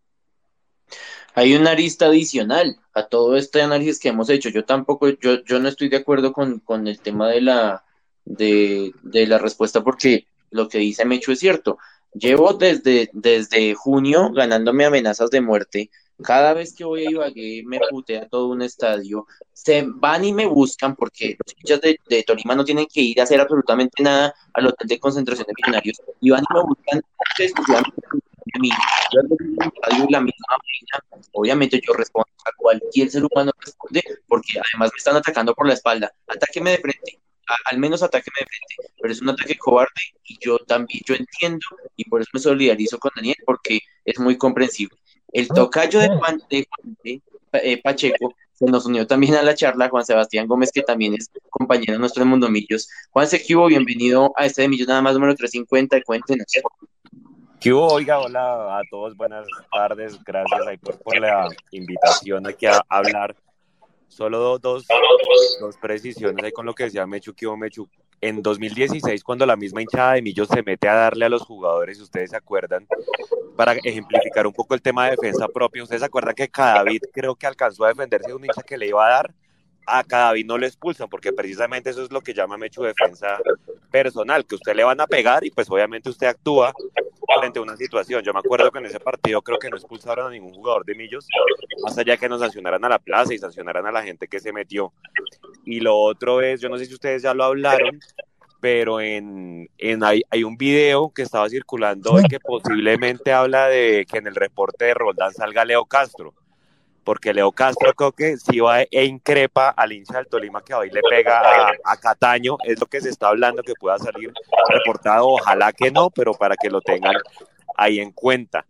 Hay una arista adicional a todo este análisis que hemos hecho. Yo tampoco, yo, yo no estoy de acuerdo con, con el tema de la, de, de la respuesta porque lo que dice Mecho es cierto. Llevo desde, desde junio ganándome amenazas de muerte. Cada vez que voy a Ibagué me putea todo un estadio. Se van y me buscan porque los hinchas de, de, Tolima no tienen que ir a hacer absolutamente nada al hotel de concentración de millonarios. Y van y me buscan mí. Yo la misma Obviamente yo respondo a cualquier ser humano responde porque además me están atacando por la espalda. Atáqueme de frente al menos ataque de frente, pero es un ataque cobarde y yo también, yo entiendo y por eso me solidarizo con Daniel porque es muy comprensible. El tocayo de Juan, de, eh, Pacheco se nos unió también a la charla, Juan Sebastián Gómez, que también es compañero nuestro de Mundomillos. Juan Sequivo, bienvenido a este de Millón nada más número 350, cuéntenos. ¿Qué hubo? Oiga, hola a todos, buenas tardes, gracias ahí por, por la invitación aquí a hablar Solo dos, dos, precisiones ahí con lo que decía Mechu Kibo Mechu. En 2016, cuando la misma hinchada de Millos se mete a darle a los jugadores, ustedes se acuerdan, para ejemplificar un poco el tema de defensa propia, ustedes se acuerdan que Cadavid creo que alcanzó a defenderse de un hincha que le iba a dar, a Cadavid no le expulsan, porque precisamente eso es lo que llama Mechu defensa personal, que usted le van a pegar y pues obviamente usted actúa frente a una situación. Yo me acuerdo que en ese partido creo que no expulsaron a ningún jugador de Millos, más allá que nos sancionaran a la plaza y sancionaran a la gente que se metió. Y lo otro es, yo no sé si ustedes ya lo hablaron, pero en, en hay, hay, un video que estaba circulando hoy que posiblemente habla de que en el reporte de Roldán salga Leo Castro porque Leo Castro creo que si va e increpa al hincha del Tolima que hoy le pega a, Cataño, es lo que se está hablando que pueda salir reportado, ojalá que no, pero para que lo tengan ahí en cuenta.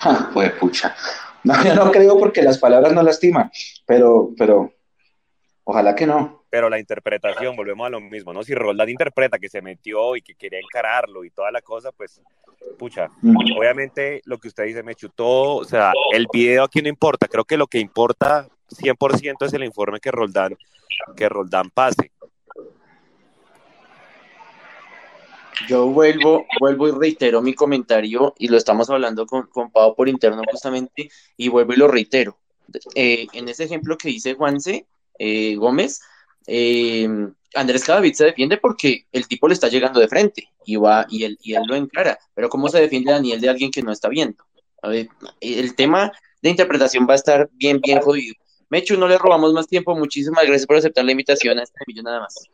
pues pucha. No, yo no creo porque las palabras no lastiman, pero, pero ojalá que no pero la interpretación, volvemos a lo mismo, ¿no? Si Roldán interpreta que se metió y que quería encararlo y toda la cosa, pues, pucha, obviamente lo que usted dice me chutó, o sea, el video aquí no importa, creo que lo que importa 100% es el informe que Roldán, que Roldán pase. Yo vuelvo, vuelvo y reitero mi comentario, y lo estamos hablando con, con Pau por interno justamente, y vuelvo y lo reitero. Eh, en ese ejemplo que dice Juanse eh, Gómez, eh, Andrés Cadavid se defiende porque el tipo le está llegando de frente y va y él, y él lo encara. Pero ¿cómo se defiende Daniel de alguien que no está viendo? el tema de interpretación va a estar bien, bien jodido. Mechu, no le robamos más tiempo. Muchísimas gracias por aceptar la invitación a este millón nada más.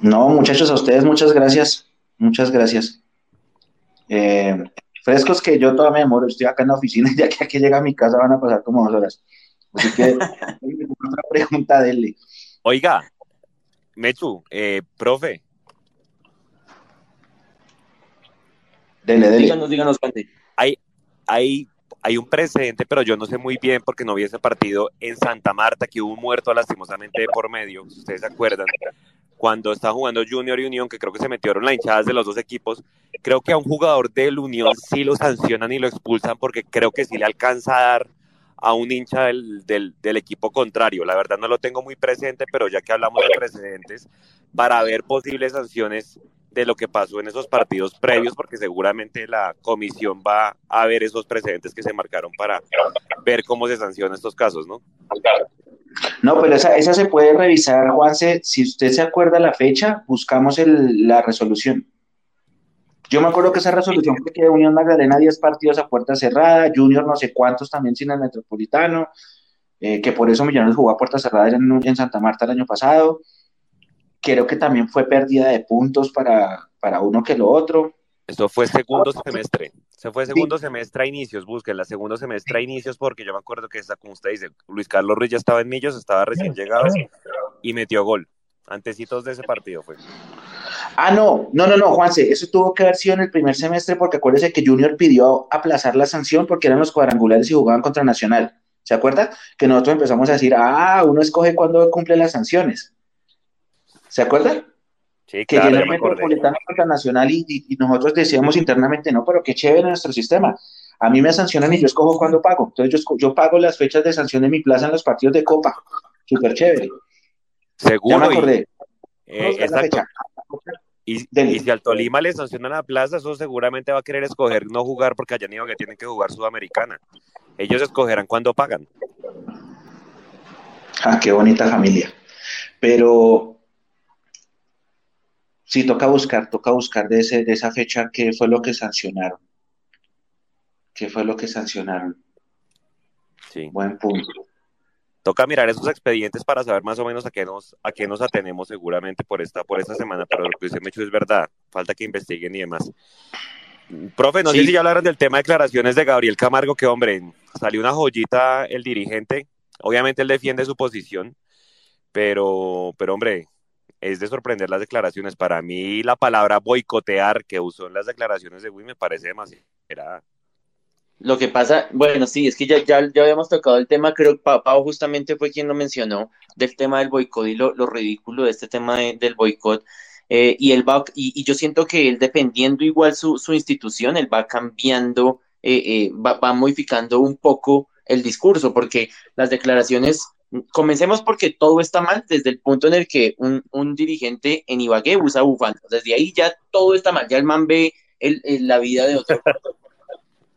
No, muchachos, a ustedes muchas gracias. Muchas gracias. Eh, frescos que yo todavía me demoro. Estoy acá en la oficina y ya que aquí llega a mi casa van a pasar como dos horas. Así que, otra pregunta, dele. Oiga, Mechu, eh, profe. Dele, dele. Díganos, díganos, Hay, hay, hay un precedente, pero yo no sé muy bien porque no vi ese partido en Santa Marta, que hubo un muerto lastimosamente por medio, si ustedes se acuerdan, cuando está jugando Junior y Unión, que creo que se metieron las hinchadas de los dos equipos, creo que a un jugador del Unión sí lo sancionan y lo expulsan porque creo que sí le alcanza a dar a un hincha del, del, equipo contrario. La verdad no lo tengo muy presente, pero ya que hablamos de precedentes, para ver posibles sanciones de lo que pasó en esos partidos previos, porque seguramente la comisión va a ver esos precedentes que se marcaron para ver cómo se sancionan estos casos, ¿no? No, pero esa, esa se puede revisar, Juanse. Si usted se acuerda la fecha, buscamos el, la resolución. Yo me acuerdo que esa resolución fue que Unión Magdalena 10 partidos a puerta cerrada, Junior no sé cuántos también sin el Metropolitano, eh, que por eso Millonarios jugó a puerta cerrada en, en, Santa Marta el año pasado. Creo que también fue pérdida de puntos para, para uno que lo otro. Eso fue segundo semestre. Se fue segundo semestre a inicios, la segundo semestre a inicios, porque yo me acuerdo que, como usted dice, Luis Carlos Ruiz ya estaba en Millos, estaba recién llegado y metió gol. Antecitos de ese partido fue. Ah, no, no, no, no, Juanse, eso tuvo que haber sido en el primer semestre porque acuérdese que Junior pidió aplazar la sanción porque eran los cuadrangulares y jugaban contra Nacional. ¿Se acuerda? Que nosotros empezamos a decir, ah, uno escoge cuando cumple las sanciones. ¿Se acuerda? Sí, que claro, acordé. metropolitano contra nacional y, y- y nosotros decíamos internamente, no, pero qué chévere nuestro sistema. A mí me sancionan y yo escojo cuándo pago. Entonces yo, pago las fechas de sanción de mi plaza en los partidos de Copa. Súper chévere. Ya me Seguro, y, acordé. eh, la fecha. Y, si al Tolima le sancionan la plaza, eso seguramente va a querer escoger no jugar porque allá ni que tienen que jugar Sudamericana. Ellos escogerán cuándo pagan. Ah, qué bonita familia. Pero sí, toca buscar, toca buscar de, ese, de esa fecha qué fue lo que sancionaron. ¿Qué fue lo que sancionaron? Sí. Buen punto. Toca mirar esos expedientes para saber más o menos a qué nos, a qué nos atenemos seguramente por esta, por esta semana, pero lo que usted me echó es verdad. Falta que investiguen y demás. Profe, no sé si ya hablaron del tema de declaraciones de Gabriel Camargo, que hombre, salió una joyita el dirigente. Obviamente él defiende su posición, pero, pero hombre, es de sorprender las declaraciones. Para mí la palabra boicotear que usó en las declaraciones de Wii me parece demasiado. exagerada. Lo que pasa, bueno, sí, es que ya, ya, ya habíamos tocado el tema, creo que Pa- Pau justamente fue quien lo mencionó, del tema del boicot y lo, lo ridículo de este tema de- del boicot. Eh, y él va, y, y yo siento que él dependiendo igual su, su institución, él va cambiando, eh, eh, va, va modificando un poco el discurso, porque las declaraciones, comencemos porque todo está mal desde el punto en el que un, un dirigente en Ibagué usa bufanda. Desde ahí ya todo está mal, ya el man ve el- el- la vida de otro.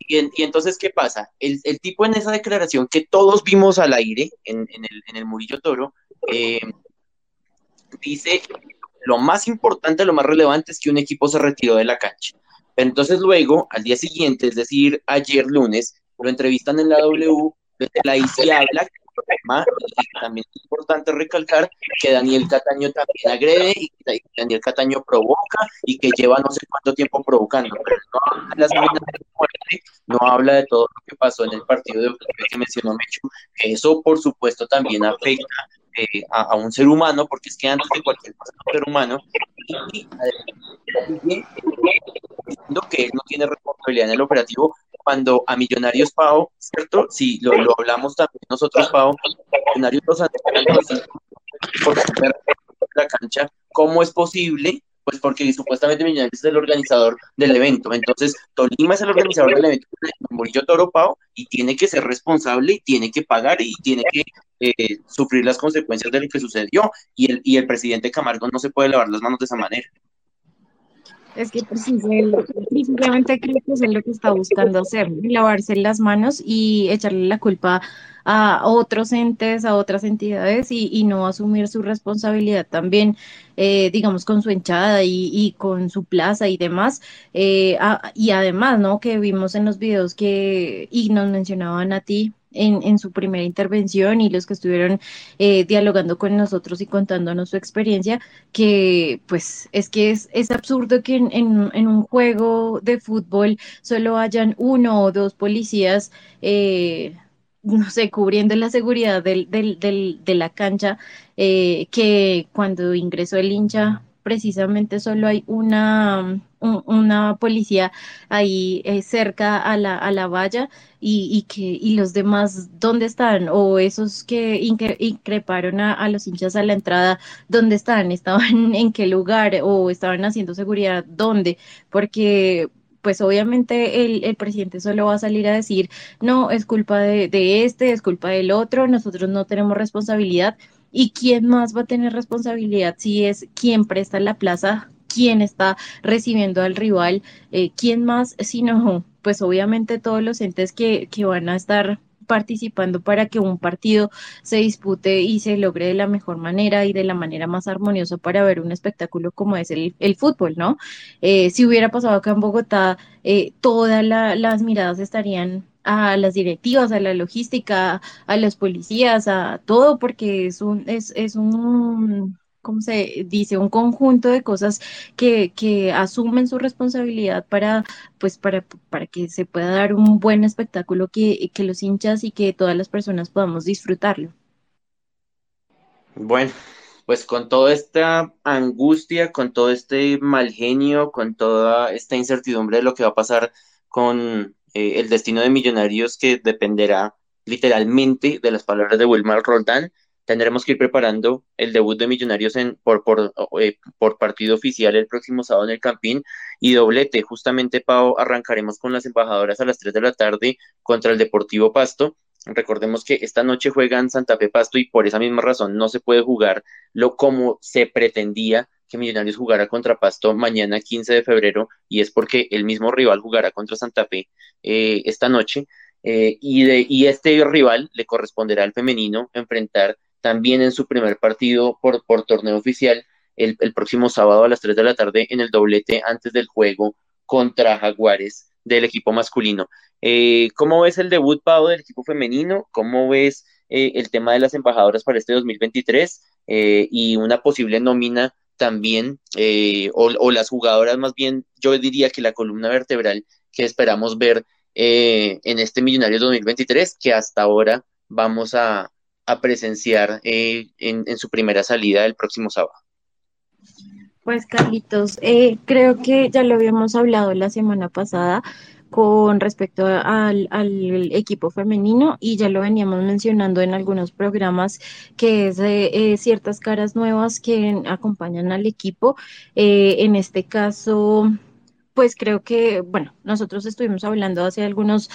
Y, en- y entonces, ¿qué pasa? El, tipo en esa declaración que todos vimos al aire en, en el, en el Murillo Toro, eh, dice lo más importante, lo más relevante es que un equipo se retiró de la cancha. Entonces luego, al día siguiente, es decir, ayer lunes, lo entrevistan en la W, desde la I se y también es importante recalcar que Daniel Cataño también agrede y que Daniel Cataño provoca y que lleva no sé cuánto tiempo provocando, pero no habla de las no habla de todo lo que pasó en el partido de que mencionó Mechu, eso por supuesto también afecta eh, a, un ser humano, porque es que antes de cualquier cosa ser humano, y diciendo que él no tiene responsabilidad en el operativo cuando a Millonarios Pau, ¿cierto? Sí, lo, lo hablamos también nosotros, Pau, Millonarios los por la cancha, ¿cómo es posible? Pues porque supuestamente Millonarios es el organizador del evento. Entonces, Tolima es el organizador del evento, Murillo Toro Pau, y tiene que ser responsable y tiene que pagar y tiene que eh, sufrir las consecuencias de lo que sucedió. Y el, y el presidente Camargo no se puede lavar las manos de esa manera. Es que precisamente, precisamente creo que es lo que está buscando hacer, lavarse las manos y echarle la culpa a otros entes, a otras entidades y, no asumir su responsabilidad también, eh, digamos, con su hinchada y, con su plaza y demás. Eh, y además, ¿no? Que vimos en los videos que, y nos mencionaban a ti. En, su primera intervención y los que estuvieron eh, dialogando con nosotros y contándonos su experiencia, que pues es que es, es absurdo que en, en- en un juego de fútbol solo hayan uno o dos policías, eh, no sé, cubriendo la seguridad del, del- del- de la cancha, eh, que cuando ingresó el hincha precisamente solo hay una, un- una policía ahí eh, cerca a la, a la valla y, y que y los demás, ¿dónde están? O esos que incre- increparon a, a los hinchas a la entrada ¿dónde están? ¿Estaban en qué lugar? ¿O estaban haciendo seguridad? ¿Dónde? Porque, pues obviamente el, el presidente solo va a salir a decir, no, es culpa de, de este, es culpa del otro, nosotros no tenemos responsabilidad. ¿Y quién más va a tener responsabilidad si es quien presta la plaza? ¿Quién está recibiendo al rival? Eh, ¿Quién más? Si no, pues obviamente todos los entes que, que van a estar participando para que un partido se dispute y se logre de la mejor manera y de la manera más armoniosa para ver un espectáculo como es el, el fútbol, ¿no? Eh, si hubiera pasado acá en Bogotá, eh, todas la- las miradas estarían a las directivas, a la logística, a los policías, a todo, porque es un, es, es un, ¿cómo se dice? Un conjunto de cosas que, que asumen su responsabilidad para, pues, para, para que se pueda dar un buen espectáculo que, que los hinchas y que todas las personas podamos disfrutarlo. Bueno, pues con toda esta angustia, con todo este mal genio, con toda esta incertidumbre de lo que va a pasar con eh, el destino de Millonarios que dependerá literalmente de las palabras de Wilmar Roldán, tendremos que ir preparando el debut de Millonarios en, por, por, eh, por, partido oficial el próximo sábado en el Campín y doblete. Justamente, Pau, arrancaremos con las embajadoras a las 3 de la tarde contra el Deportivo Pasto. Recordemos que esta noche juegan Santa Fe Pasto y por esa misma razón no se puede jugar lo como se pretendía que Millonarios jugara contra Pasto mañana 15 de febrero y es porque el mismo rival jugará contra Santa Fe eh, esta noche. Eh, y, de, y este rival le corresponderá al femenino enfrentar también en su primer partido por, por torneo oficial el, próximo sábado a las 3 de la tarde en el doblete antes del juego contra Jaguares del equipo masculino. Eh, ¿Cómo ves el debut, Pau, del equipo femenino? ¿Cómo ves eh, el tema de las embajadoras para este 2023 eh, y una posible nómina también, o, o, las jugadoras más bien, yo diría que la columna vertebral que esperamos ver en este Millonario 2023, que hasta ahora vamos a, a presenciar eh, en, su primera salida el próximo sábado? Pues Carlitos, eh, creo que ya lo habíamos hablado la semana pasada con respecto al, equipo femenino y ya lo veníamos mencionando en algunos programas que es eh, ciertas caras nuevas que acompañan al equipo. en este caso, pues creo que, bueno, nosotros estuvimos hablando hace algunos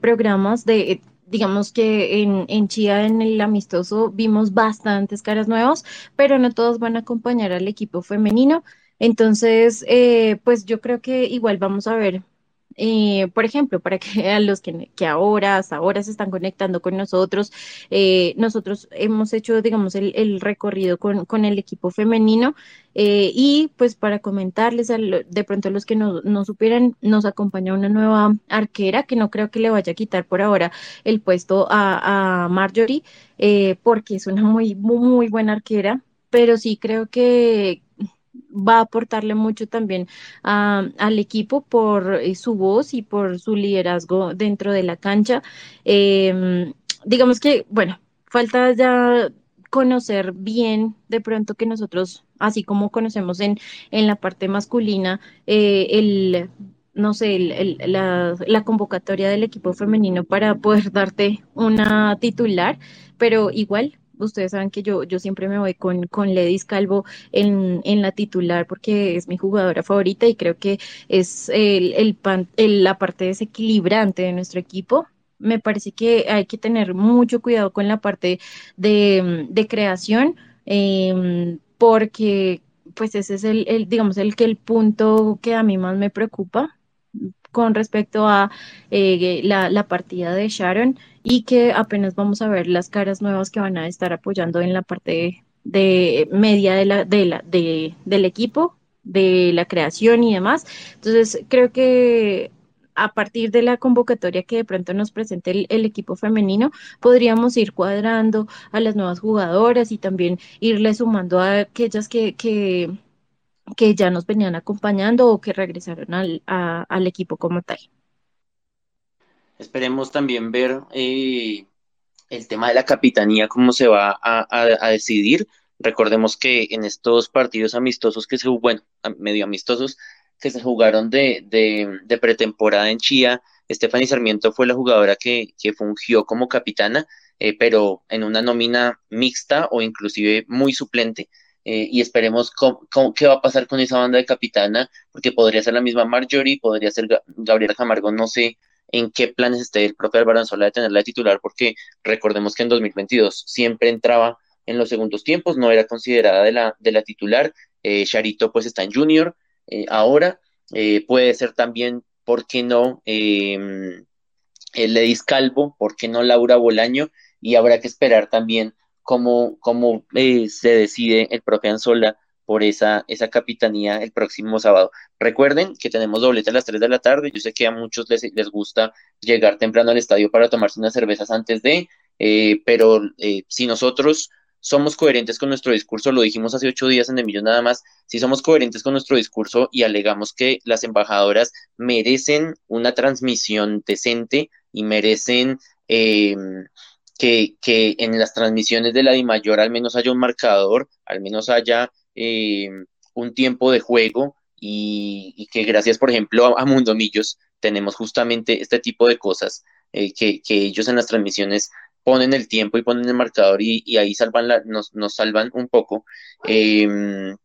programas de digamos que en, en Chía, en el amistoso, vimos bastantes caras nuevas, pero no todos van a acompañar al equipo femenino. Entonces, eh, pues yo creo que igual vamos a ver eh, por ejemplo, para que a los que, ahora, hasta ahora se están conectando con nosotros, eh, nosotros hemos hecho, digamos, el, recorrido con, el equipo femenino eh, y pues para comentarles, de pronto a los que no, no, supieran, nos acompaña una nueva arquera que no creo que le vaya a quitar por ahora el puesto a, a Marjorie, porque es una muy, muy buena arquera, pero sí creo que, va a aportarle mucho también al equipo por eh, su voz y por su liderazgo dentro de la cancha. Em, digamos que, bueno, falta ya conocer bien de pronto que nosotros, así como conocemos en, en la parte masculina, eh, el no sé, la, la, convocatoria del equipo femenino para poder darte una titular, pero igual ustedes saben que yo, yo siempre me voy con, con Ledis Calvo en, en la titular porque es mi jugadora favorita y creo que es el, el, la parte desequilibrante de nuestro equipo. Me parece que hay que tener mucho cuidado con la parte de, de creación, eh, porque pues ese es el, el, digamos, el que el punto que a mí más me preocupa con respecto a eh, la, partida de Sharon y que apenas vamos a ver las caras nuevas que van a estar apoyando en la parte de, media de la, de la, de, del equipo, de la creación y demás. Entonces, creo que a partir de la convocatoria que de pronto nos presente el, equipo femenino, podríamos ir cuadrando a las nuevas jugadoras y también irle sumando a aquellas que, que, que ya nos venían acompañando o que regresaron al, al equipo como tal. Esperemos también ver eh, el tema de la capitanía, cómo se va a, decidir. Recordemos que en estos partidos amistosos que se bueno, medio amistosos, que se jugaron de, de, pretemporada en Chía, Stephanie Sarmiento fue la jugadora que, que fungió como capitana, eh, pero en una nómina mixta o inclusive muy suplente. Eh, y esperemos qué va a pasar con esa banda de capitana, porque podría ser la misma Marjorie, podría ser Gabriela Camargo, no sé en qué planes esté el propio Álvaro Anzola de tenerla de titular, porque recordemos que en 2022 siempre entraba en los segundos tiempos, no era considerada de la, de la titular, eh, Charito pues está en junior eh, ahora, eh, puede ser también, ¿por qué no? Eh, Ledis Calvo, ¿por qué no Laura Bolaño? Y habrá que esperar también cómo, cómo eh, se decide el propio Anzola por esa, esa capitanía el próximo sábado. Recuerden que tenemos doblete a las 3 de la tarde. Yo sé que a muchos les, les gusta llegar temprano al estadio para tomarse unas cervezas antes de, eh, pero eh, si nosotros somos coherentes con nuestro discurso, lo dijimos hace ocho días en Emilio nada más, si somos coherentes con nuestro discurso y alegamos que las embajadoras merecen una transmisión decente y merecen eh, que, que en las transmisiones de la DIMAYOR al menos haya un marcador, al menos haya eh, un tiempo de juego y, que gracias, por ejemplo, a, Mundo Millos tenemos justamente este tipo de cosas. eh, que, ellos en las transmisiones ponen el tiempo y ponen el marcador y, ahí salvan nos, nos, salvan un poco. Em,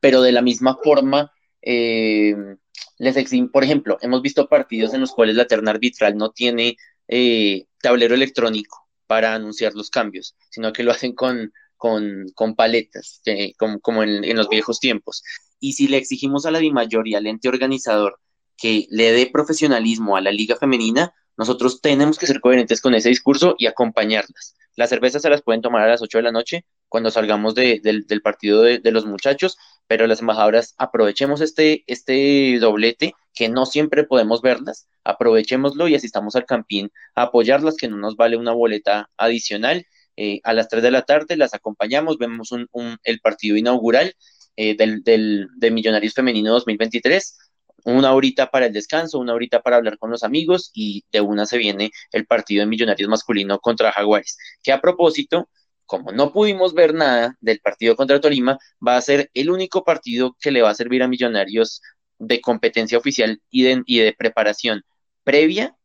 pero de la misma forma, em, les exigen, por ejemplo, hemos visto partidos en los cuales la terna arbitral no tiene eh, tablero electrónico para anunciar los cambios, sino que lo hacen con, con, paletas, eh, como, en, los viejos tiempos. Y si le exigimos a la DIMAYOR y al ente organizador que le dé profesionalismo a la liga femenina, nosotros tenemos que ser coherentes con ese discurso y acompañarlas. Las cervezas se las pueden tomar a las 8 de la noche cuando salgamos del partido de, los muchachos, pero las embajadoras aprovechemos este, este doblete, que no siempre podemos verlas, aprovechémoslo y asistamos al campín a apoyarlas, que no nos vale una boleta adicional. Eh, a las 3 de la tarde las acompañamos, vemos un, el partido inaugural eh, del, del, de Millonarios Femenino 2023 una horita para el descanso, una horita para hablar con los amigos y de una se viene el partido de Millonarios masculino contra Jaguares, que a propósito, como no pudimos ver nada del partido contra Tolima, va a ser el único partido que le va a servir a Millonarios de competencia oficial y de, preparación previa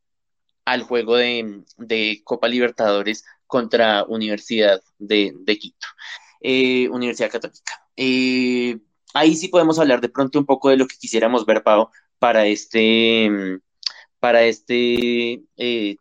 al juego de, Copa Libertadores contra Universidad de, Quito, eh, Universidad Católica. Eh, ahí sí podemos hablar de pronto un poco de lo que quisiéramos ver, Pau, para este, para este eh,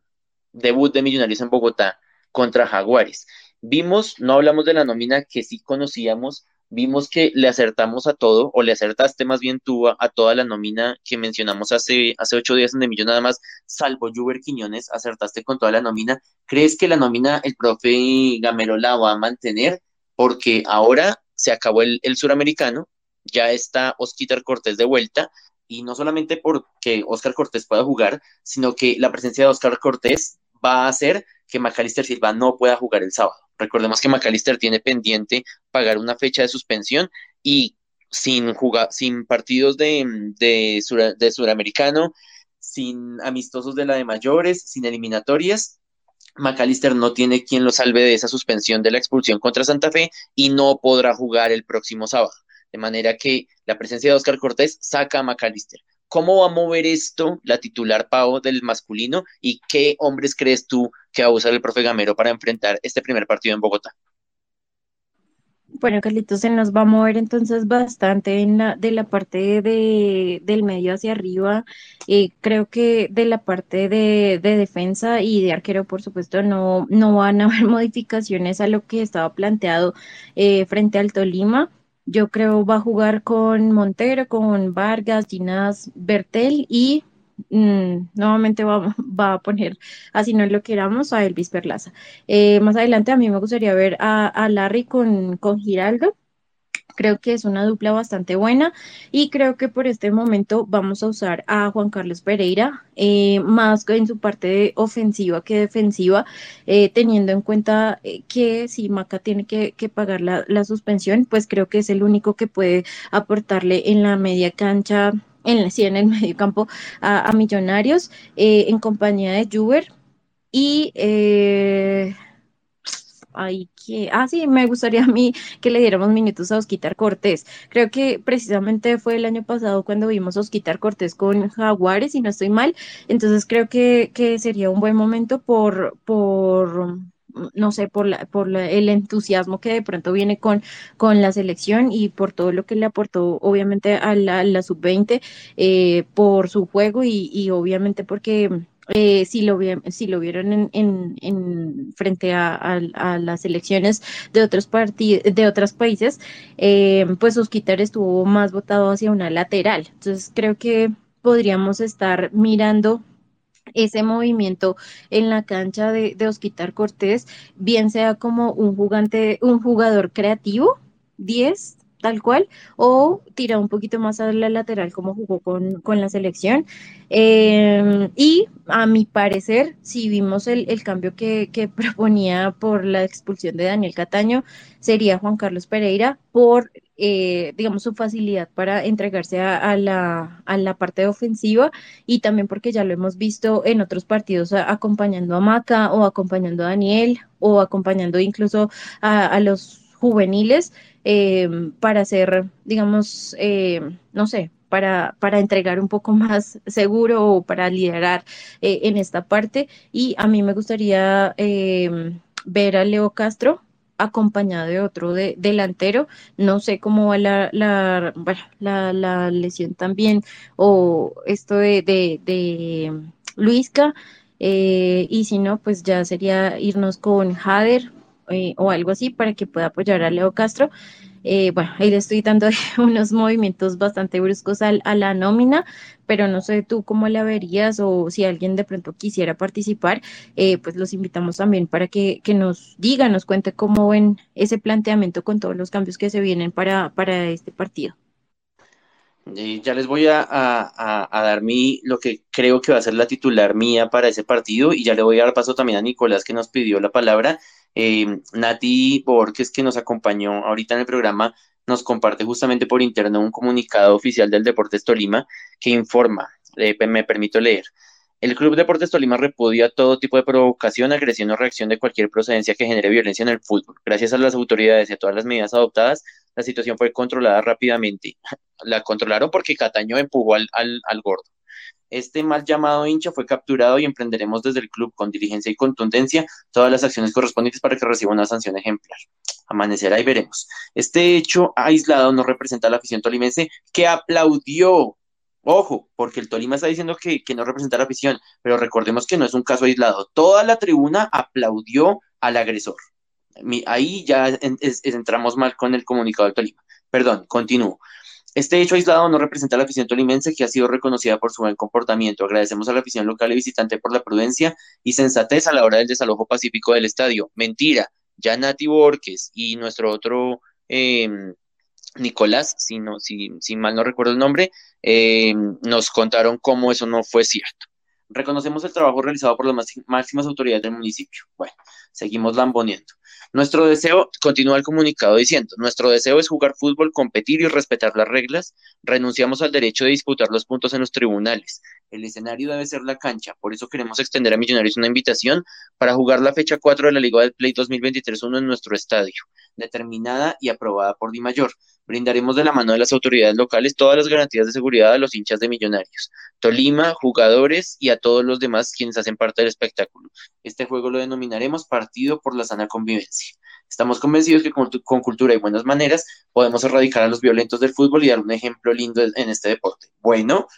debut de Millonarios en Bogotá contra Jaguares. Vimos, no hablamos de la nómina que sí conocíamos, vimos que le acertamos a todo, o le acertaste más bien tú a, toda la nómina que mencionamos hace, hace ocho días en de Millón nada más, salvo Juber Quiñones, acertaste con toda la nómina. ¿Crees que la nómina el profe Gamero la va a mantener? Porque ahora se acabó el, el suramericano, ya está Oscar Cortés de vuelta y no solamente porque Oscar Cortés pueda jugar, sino que la presencia de Oscar Cortés va a hacer que Macalister Silva no pueda jugar el sábado. Recordemos que Macalister tiene pendiente pagar una fecha de suspensión y sin jugar, sin partidos de, de, de suramericano, sin amistosos de la de mayores, sin eliminatorias, McAllister no tiene quien lo salve de esa suspensión de la expulsión contra Santa Fe y no podrá jugar el próximo sábado de manera que la presencia de Oscar Cortés saca a McAllister. ¿Cómo va a mover esto la titular Pau del masculino y qué hombres crees tú que va a usar el profe Gamero para enfrentar este primer partido en Bogotá? Bueno, Carlitos, se nos va a mover entonces bastante en la, de la parte de, del medio hacia arriba. Eh, creo que de la parte de, defensa y de arquero, por supuesto, no, no van a haber modificaciones a lo que estaba planteado eh, frente al Tolima. Yo creo va a jugar con Montero, con Vargas, Ginás, Bertel y mm, nuevamente va, va, a poner, así no lo queramos, a Elvis Perlaza. Eh, más adelante a mí me gustaría ver a, a Larry con, con Giraldo Creo que es una dupla bastante buena y creo que por este momento vamos a usar a Juan Carlos Pereira eh, más en su parte ofensiva que defensiva, eh, teniendo en cuenta que si Maca tiene que, pagar la, suspensión, pues creo que es el único que puede aportarle en la media cancha en, sí, en el medio campo a, Millonarios en compañía de Juber y Ay, que, ah, sí, me gustaría a mí que le diéramos minutos a Osquitar Cortés. Creo que precisamente fue el año pasado cuando vimos a Osquitar Cortés con Jaguares, y no estoy mal. Entonces creo que, que sería un buen momento por, por no sé, por, la, por el entusiasmo que de pronto viene con, con la selección y por todo lo que le aportó obviamente a la, sub-20, eh, por su juego y, y obviamente porque eh, si, lo, si lo vieron en, en, frente a, las elecciones de otros de otros países, eh, pues Osquitar estuvo más votado hacia una lateral. Entonces creo que podríamos estar mirando ese movimiento en la cancha de, de Osquitar Cortés, bien sea como un jugante, un jugador creativo, 10, tal cual, o tira un poquito más a la lateral como jugó con, la selección. Em, y a mi parecer, si vimos el, cambio que, proponía por la expulsión de Daniel Cataño, sería Juan Carlos Pereira por, eh, digamos, su facilidad para entregarse a, la, a, la, parte ofensiva y también porque ya lo hemos visto en otros partidos acompañando a Maca o acompañando a Daniel o acompañando incluso a los juveniles eh, para hacer, digamos, eh, no sé, para, para entregar un poco más seguro o para liderar eh, en esta parte. Y a mí me gustaría ver a Leo Castro acompañado de otro de, delantero. No sé cómo va la, la, lesión también o esto de, de, Luisca. Y si no, pues ya sería irnos con Jader eh, o algo así para que pueda apoyar a Leo Castro. Eh, bueno, ahí le estoy dando unos movimientos bastante bruscos a, la nómina, pero no sé tú cómo la verías o si alguien de pronto quisiera participar, eh, pues los invitamos también para que, nos diga, nos cuente cómo ven ese planteamiento con todos los cambios que se vienen para, para este partido. ya les voy a, a, dar mi, lo que creo que va a ser la titular mía para ese partido y ya le voy a dar paso también a Nicolás que nos pidió la palabra eh, Nati Borges, que nos acompañó ahorita en el programa, nos comparte justamente por interno un comunicado oficial del Deportes Tolima que informa, eh, me permito leer. El Club Deportes Tolima repudia todo tipo de provocación, agresión o reacción de cualquier procedencia que genere violencia en el fútbol. Gracias a las autoridades y a todas las medidas adoptadas, la situación fue controlada rápidamente. La controlaron porque Cataño empujó al, al, al gordo. Este mal llamado hincha fue capturado y emprenderemos desde el club con diligencia y contundencia todas las acciones correspondientes para que reciba una sanción ejemplar. Amanecerá y veremos. Este hecho aislado no representa a la afición tolimense que aplaudió. Ojo, porque el Tolima está diciendo que, no representa a la afición, pero recordemos que no es un caso aislado. Toda la tribuna aplaudió al agresor. Ahí ya entramos mal con el comunicado del Tolima. Perdón, continúo. Este hecho aislado no representa a la afición tolimense que ha sido reconocida por su buen comportamiento. Agradecemos a la afición local y visitante por la prudencia y sensatez a la hora del desalojo pacífico del estadio. Mentira, ya Nati Borges y nuestro otro em, Nicolás, si, no, si, si, mal no recuerdo el nombre, em, nos contaron cómo eso no fue cierto. Reconocemos el trabajo realizado por las máximas autoridades del municipio. Bueno, seguimos lamboneando. Nuestro deseo, continúa el comunicado diciendo, nuestro deseo es jugar fútbol, competir y respetar las reglas. Renunciamos al derecho de disputar los puntos en los tribunales. El escenario debe ser la cancha, por eso queremos extender a Millonarios una invitación para jugar la fecha 4 de la Liga del Play 2023-1 en nuestro estadio, determinada y aprobada por Di Mayor. Brindaremos de la mano de las autoridades locales todas las garantías de seguridad a los hinchas de Millonarios, Tolima, jugadores y a todos los demás quienes hacen parte del espectáculo. Este juego lo denominaremos Partido por la Sana Convivencia. Estamos convencidos que con, cultura y buenas maneras podemos erradicar a los violentos del fútbol y dar un ejemplo lindo en este deporte. Bueno,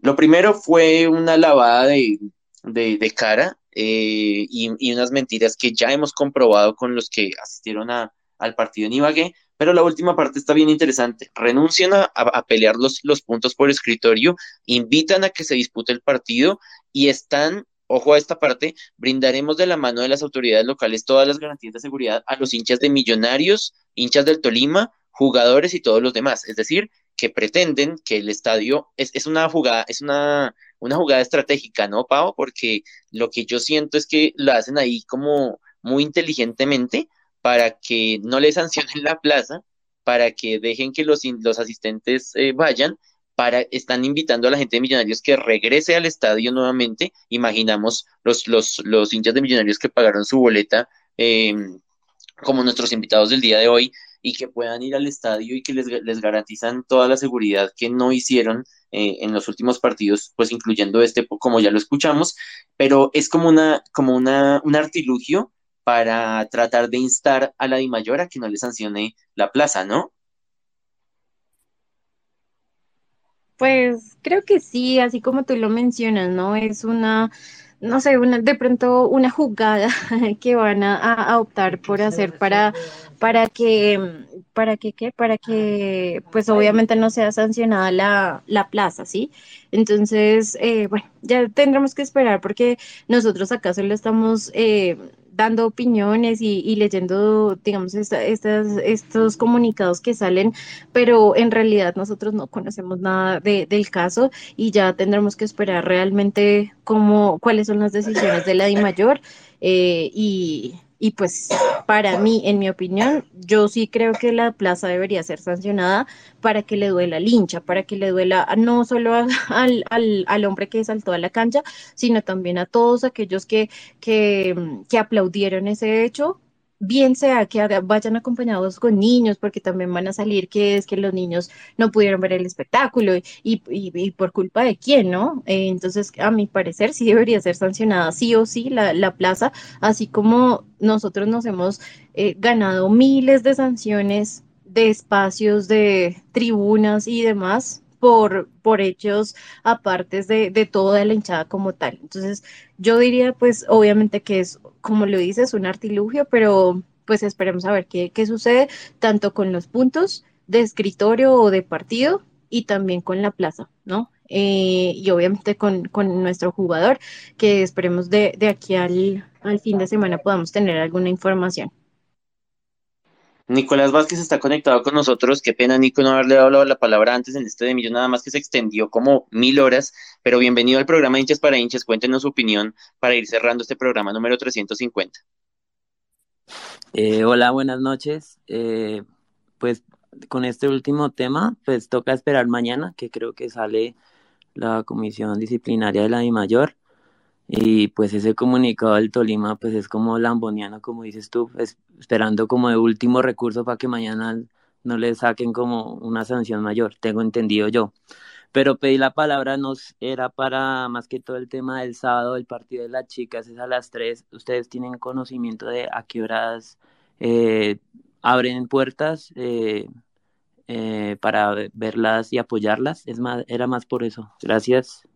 lo primero fue una lavada de, cara eh, y, unas mentiras que ya hemos comprobado con los que asistieron al partido en Ibagué, pero la última parte está bien interesante. Renuncian a, pelear los, los puntos por escritorio, invitan a que se dispute el partido y están ojo a esta parte, brindaremos de la mano de las autoridades locales todas las garantías de seguridad a los hinchas de Millonarios, hinchas del Tolima, jugadores y todos los demás. Es decir, que pretenden que el estadio es, es una jugada, es una, una jugada estratégica, ¿no, Pau? Porque lo que yo siento es que lo hacen ahí como muy inteligentemente para que no le sancionen la plaza, para que dejen que los, los asistentes eh, vayan, para, están invitando a la gente de Millonarios que regrese al estadio nuevamente. Imaginamos los, los, los hinchas de Millonarios que pagaron su boleta em, como nuestros invitados del día de hoy y que puedan ir al estadio y que les, les garantizan toda la seguridad que no hicieron eh, en los últimos partidos, pues incluyendo este, como ya lo escuchamos, pero es como una, como una, un artilugio para tratar de instar a la Dimayor a que no le sancione la plaza, ¿no? Pues creo que sí, así como tú lo mencionas, ¿no? Es una, no sé, una, de pronto una jugada que van a, optar por hacer para, para que, para que, ¿qué? Para que, pues obviamente no sea sancionada la, la plaza, ¿sí? Entonces, eh, bueno, ya tendremos que esperar porque nosotros acá solo estamos eh, dando opiniones y, leyendo, digamos, estas, estos comunicados que salen, pero en realidad nosotros no conocemos nada del caso y ya tendremos que esperar realmente cómo, cuáles son las decisiones de la DIMAYOR eh, y y pues para mí, en mi opinión, yo sí creo que la plaza debería ser sancionada para que le duela al hincha, para que le duela no solo al, al, al, hombre que saltó a la cancha, sino también a todos aquellos que, que, que aplaudieron ese hecho bien sea que vayan acompañados con niños, porque también van a salir que es que los niños no pudieron ver el espectáculo y, por culpa de quién, ¿no? Eh, entonces, a mi parecer, sí debería ser sancionada sí o sí la, plaza, así como nosotros nos hemos eh, ganado miles de sanciones de espacios, de tribunas y demás por, por hechos apartes de, de toda la hinchada como tal. Entonces, yo diría, pues, obviamente que es, como lo dices, un artilugio, pero pues esperemos a ver qué, qué sucede, tanto con los puntos de escritorio o de partido y también con la plaza, ¿no? Eh, y obviamente con, con, nuestro jugador, que esperemos de, de aquí al, al fin de semana podamos tener alguna información. Nicolás Vázquez está conectado con nosotros. Qué pena, Nico, no haberle dado la palabra antes en este de millón, nada más que se extendió como mil horas. Pero bienvenido al programa Hinchas para Hinchas. Cuéntenos su opinión para ir cerrando este programa número 350. Eh, hola, buenas noches. Eh, pues con este último tema, pues toca esperar mañana, que creo que sale la comisión disciplinaria de la I mayor. Y pues ese comunicado del Tolima pues es como lamboniano, como dices tú, esperando como de último recurso para que mañana no le saquen como una sanción mayor, tengo entendido yo. Pero pedí la palabra nos era para más que todo el tema del sábado, el partido de las chicas es a las 3. ¿Ustedes tienen conocimiento de a qué horas eh, abren puertas eh, eh, para verlas y apoyarlas? Es más, era más por eso. Gracias.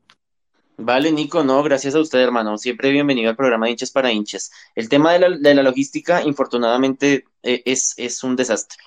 Vale, Nico, no, gracias a usted, hermano. Siempre bienvenido al programa de hinchas para hinchas. El tema de la, de la logística, infortunadamente, eh, es, es un desastre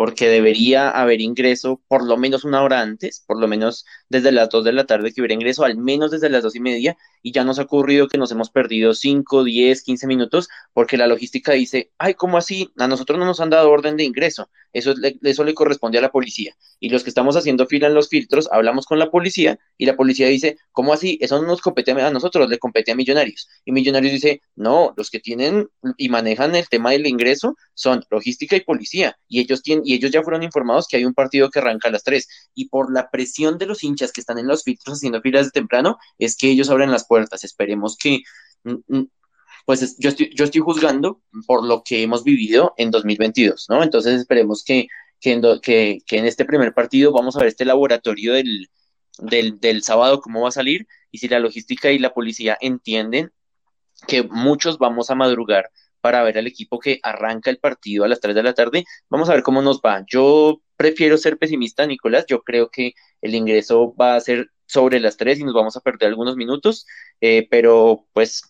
porque debería haber ingreso por lo menos una hora antes, por lo menos desde las dos de la tarde que hubiera ingreso, al menos desde las dos y media, y ya nos ha ocurrido que nos hemos perdido cinco, diez, quince minutos, porque la logística dice, ay, ¿cómo así? A nosotros no nos han dado orden de ingreso, eso, eso le corresponde a la policía, y los que estamos haciendo fila en los filtros, hablamos con la policía, y la policía dice, ¿cómo así? Eso no nos compete a nosotros, le compete a Millonarios, y Millonarios dice, no, los que tienen y manejan el tema del ingreso son logística y policía, y ellos tienen y ellos ya fueron informados que hay un partido que arranca a las 3 y por la presión de los hinchas que están en los filtros haciendo filas de temprano es que ellos abren las puertas. Esperemos que mm, mm, pues yo estoy, yo estoy juzgando por lo que hemos vivido en 2022, ¿no? Entonces esperemos que, que, en, este primer partido vamos a ver este laboratorio del, del, del sábado, cómo va a salir, y si la logística y la policía entienden que muchos vamos a madrugar para ver al equipo que arranca el partido a las 3 de la tarde. Vamos a ver cómo nos va. Yo prefiero ser pesimista, Nicolás. Yo creo que el ingreso va a ser sobre las 3 y nos vamos a perder algunos minutos, eh, pero pues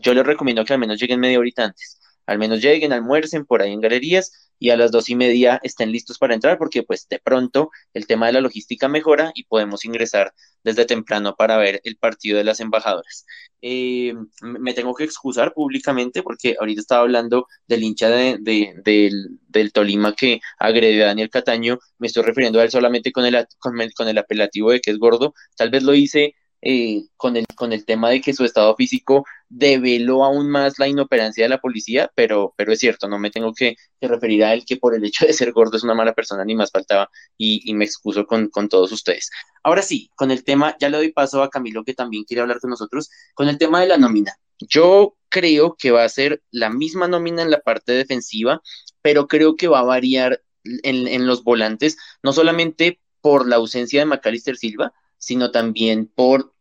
yo les recomiendo que al menos lleguen media horita antes. Al menos lleguen, almuercen por ahí en galerías y a las dos y media estén listos para entrar porque pues de pronto el tema de la logística mejora y podemos ingresar desde temprano para ver el partido de las embajadoras. Eh, me tengo que excusar públicamente porque ahorita estaba hablando del hincha de, del, Tolima que agredió a Daniel Cataño, me estoy refiriendo a él solamente con el, con el, con el apelativo de que es gordo, tal vez lo hice eh, con, el, con el tema de que su estado físico develó aún más la inoperancia de la policía, pero, pero es cierto, no me tengo que, referir a él que por el hecho de ser gordo es una mala persona, ni más faltaba, y, me excuso con, con, todos ustedes. Ahora sí, con el tema, ya le doy paso a Camilo que también quiere hablar con nosotros, con el tema de la nómina. Yo creo que va a ser la misma nómina en la parte defensiva, pero creo que va a variar en, en los volantes, no solamente por la ausencia de Macalister Silva, sino también por,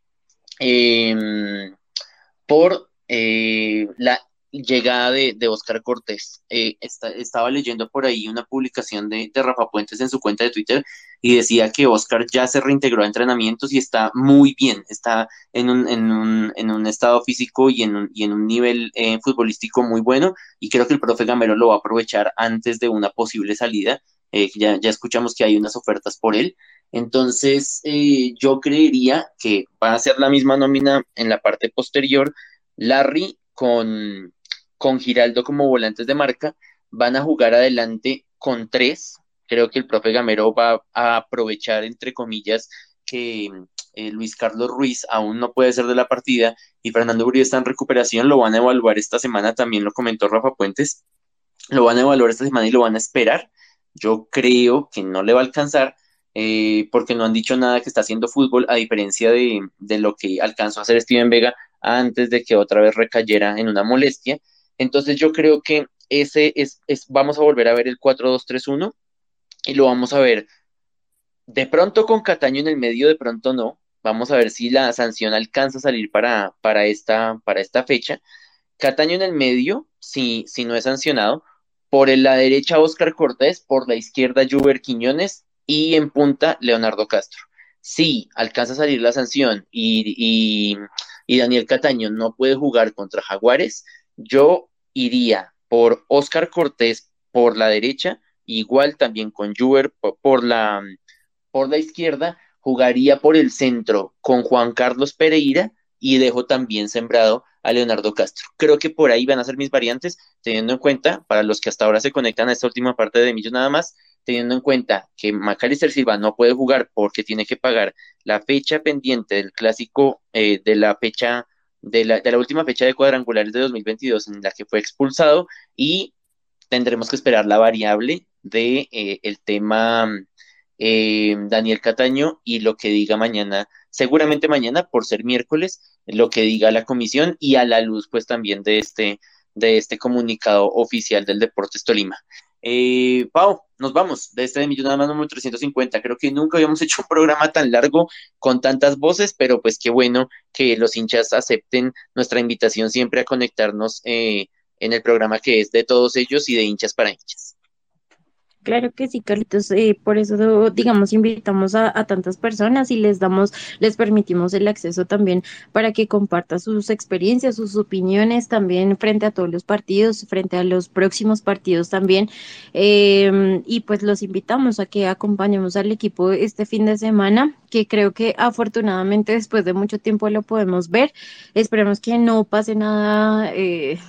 em, por eh, la llegada de, Oscar Cortés. Eh, estaba leyendo por ahí una publicación de, Rafa Puentes en su cuenta de Twitter y decía que Oscar ya se reintegró a entrenamientos y está muy bien, está en un, en un, en un estado físico y en un, y en un nivel eh, futbolístico muy bueno y creo que el profe Gamero lo va a aprovechar antes de una posible salida. ya, ya escuchamos que hay unas ofertas por él entonces, eh, yo creería que va a ser la misma nómina en la parte posterior. Larry con, con Giraldo como volantes de marca van a jugar adelante con tres. Creo que el profe Gamero va a aprovechar, entre comillas, que eh, Luis Carlos Ruiz aún no puede ser de la partida y Fernando Uribe está en recuperación. Lo van a evaluar esta semana, también lo comentó Rafa Puentes. Lo van a evaluar esta semana y lo van a esperar. Yo creo que no le va a alcanzar, eh, porque no han dicho nada que está haciendo fútbol, a diferencia de, lo que alcanzó a hacer Steven Vega antes de que otra vez recayera en una molestia. Entonces yo creo que ese es, es, vamos a volver a ver el 4-2-3-1 y lo vamos a ver de pronto con Cataño en el medio, de pronto no. Vamos a ver si la sanción alcanza a salir para, para, esta, para esta fecha. Cataño en el medio, si, si no es sancionado. Por la derecha, Oscar Cortés. Por la izquierda, Juber Quiñones. Y en punta, Leonardo Castro. Si alcanza a salir la sanción y, y Daniel Cataño no puede jugar contra Jaguares, yo iría por Oscar Cortés por la derecha, igual también con Juber por la, por la izquierda, jugaría por el centro con Juan Carlos Pereira y dejo también sembrado a Leonardo Castro. Creo que por ahí van a ser mis variantes, teniendo en cuenta, para los que hasta ahora se conectan a esta última parte de Millos nada más, teniendo en cuenta que Macalister Silva no puede jugar porque tiene que pagar la fecha pendiente del clásico eh, de la fecha de la, última fecha de cuadrangulares de 2022 en la que fue expulsado y tendremos que esperar la variable de eh, el tema eh, Daniel Cataño y lo que diga mañana, seguramente mañana por ser miércoles, lo que diga la comisión y a la luz pues también de este, de este comunicado oficial del Deportes Tolima. Eh, Pau, nos vamos de este de Millón más número 350. Creo que nunca habíamos hecho un programa tan largo con tantas voces, pero pues qué bueno que los hinchas acepten nuestra invitación siempre a conectarnos eh, en el programa que es de todos ellos y de hinchas para hinchas. Claro que sí, Carlitos. Eh, por eso, digamos, invitamos a, tantas personas y les damos, les permitimos el acceso también para que compartan sus experiencias, sus opiniones también frente a todos los partidos, frente a los próximos partidos también. Em, y pues los invitamos a que acompañemos al equipo este fin de semana, que creo que afortunadamente después de mucho tiempo lo podemos ver. Esperemos que no pase nada. Eh,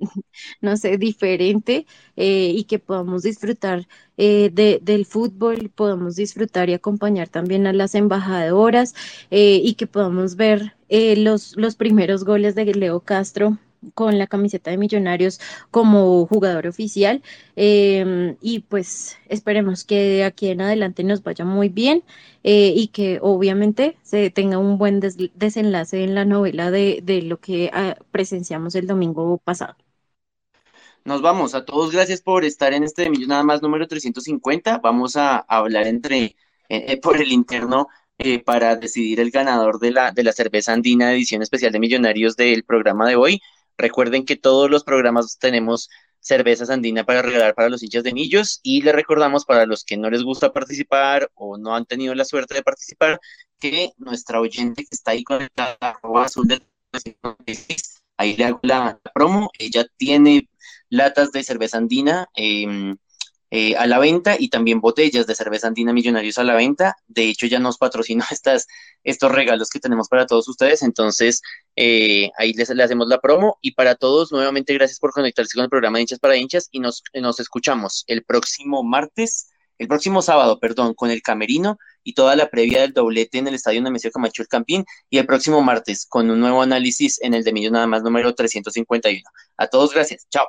no sé, diferente eh, y que podamos disfrutar eh, de, del fútbol, podamos disfrutar y acompañar también a las embajadoras eh, y que podamos ver los, los primeros goles de Leo Castro con la camiseta de Millonarios como jugador oficial em, y pues esperemos que de aquí en adelante nos vaya muy bien y que obviamente se tenga un buen desenlace en la novela de, de lo que ah, presenciamos el domingo pasado. Nos vamos. A todos gracias por estar en este de Millón nada más número 350. Vamos a, hablar entre eh, eh, por el interno eh, para decidir el ganador de la, de la cerveza andina edición especial de Millonarios del programa de hoy. Recuerden que todos los programas tenemos cervezas andina para regalar para los hinchas de Millos y les recordamos para los que no les gusta participar o no han tenido la suerte de participar que nuestra oyente está ahí conectada azul de ahí le hago la promo, ella tiene latas de cerveza andina em, eh, a la venta y también botellas de cerveza andina millonarios a la venta. De hecho, ya nos patrocinó estas, estos regalos que tenemos para todos ustedes. Entonces, eh, ahí les, le hacemos la promo. Y para todos, nuevamente, gracias por conectarse con el programa de hinchas para hinchas y nos, nos escuchamos el próximo martes, el próximo sábado, perdón, con el camerino y toda la previa del doblete en el estadio Nemesio Camacho el Campín y el próximo martes con un nuevo análisis en el de Millón nada más número 351. A todos, gracias. Chao.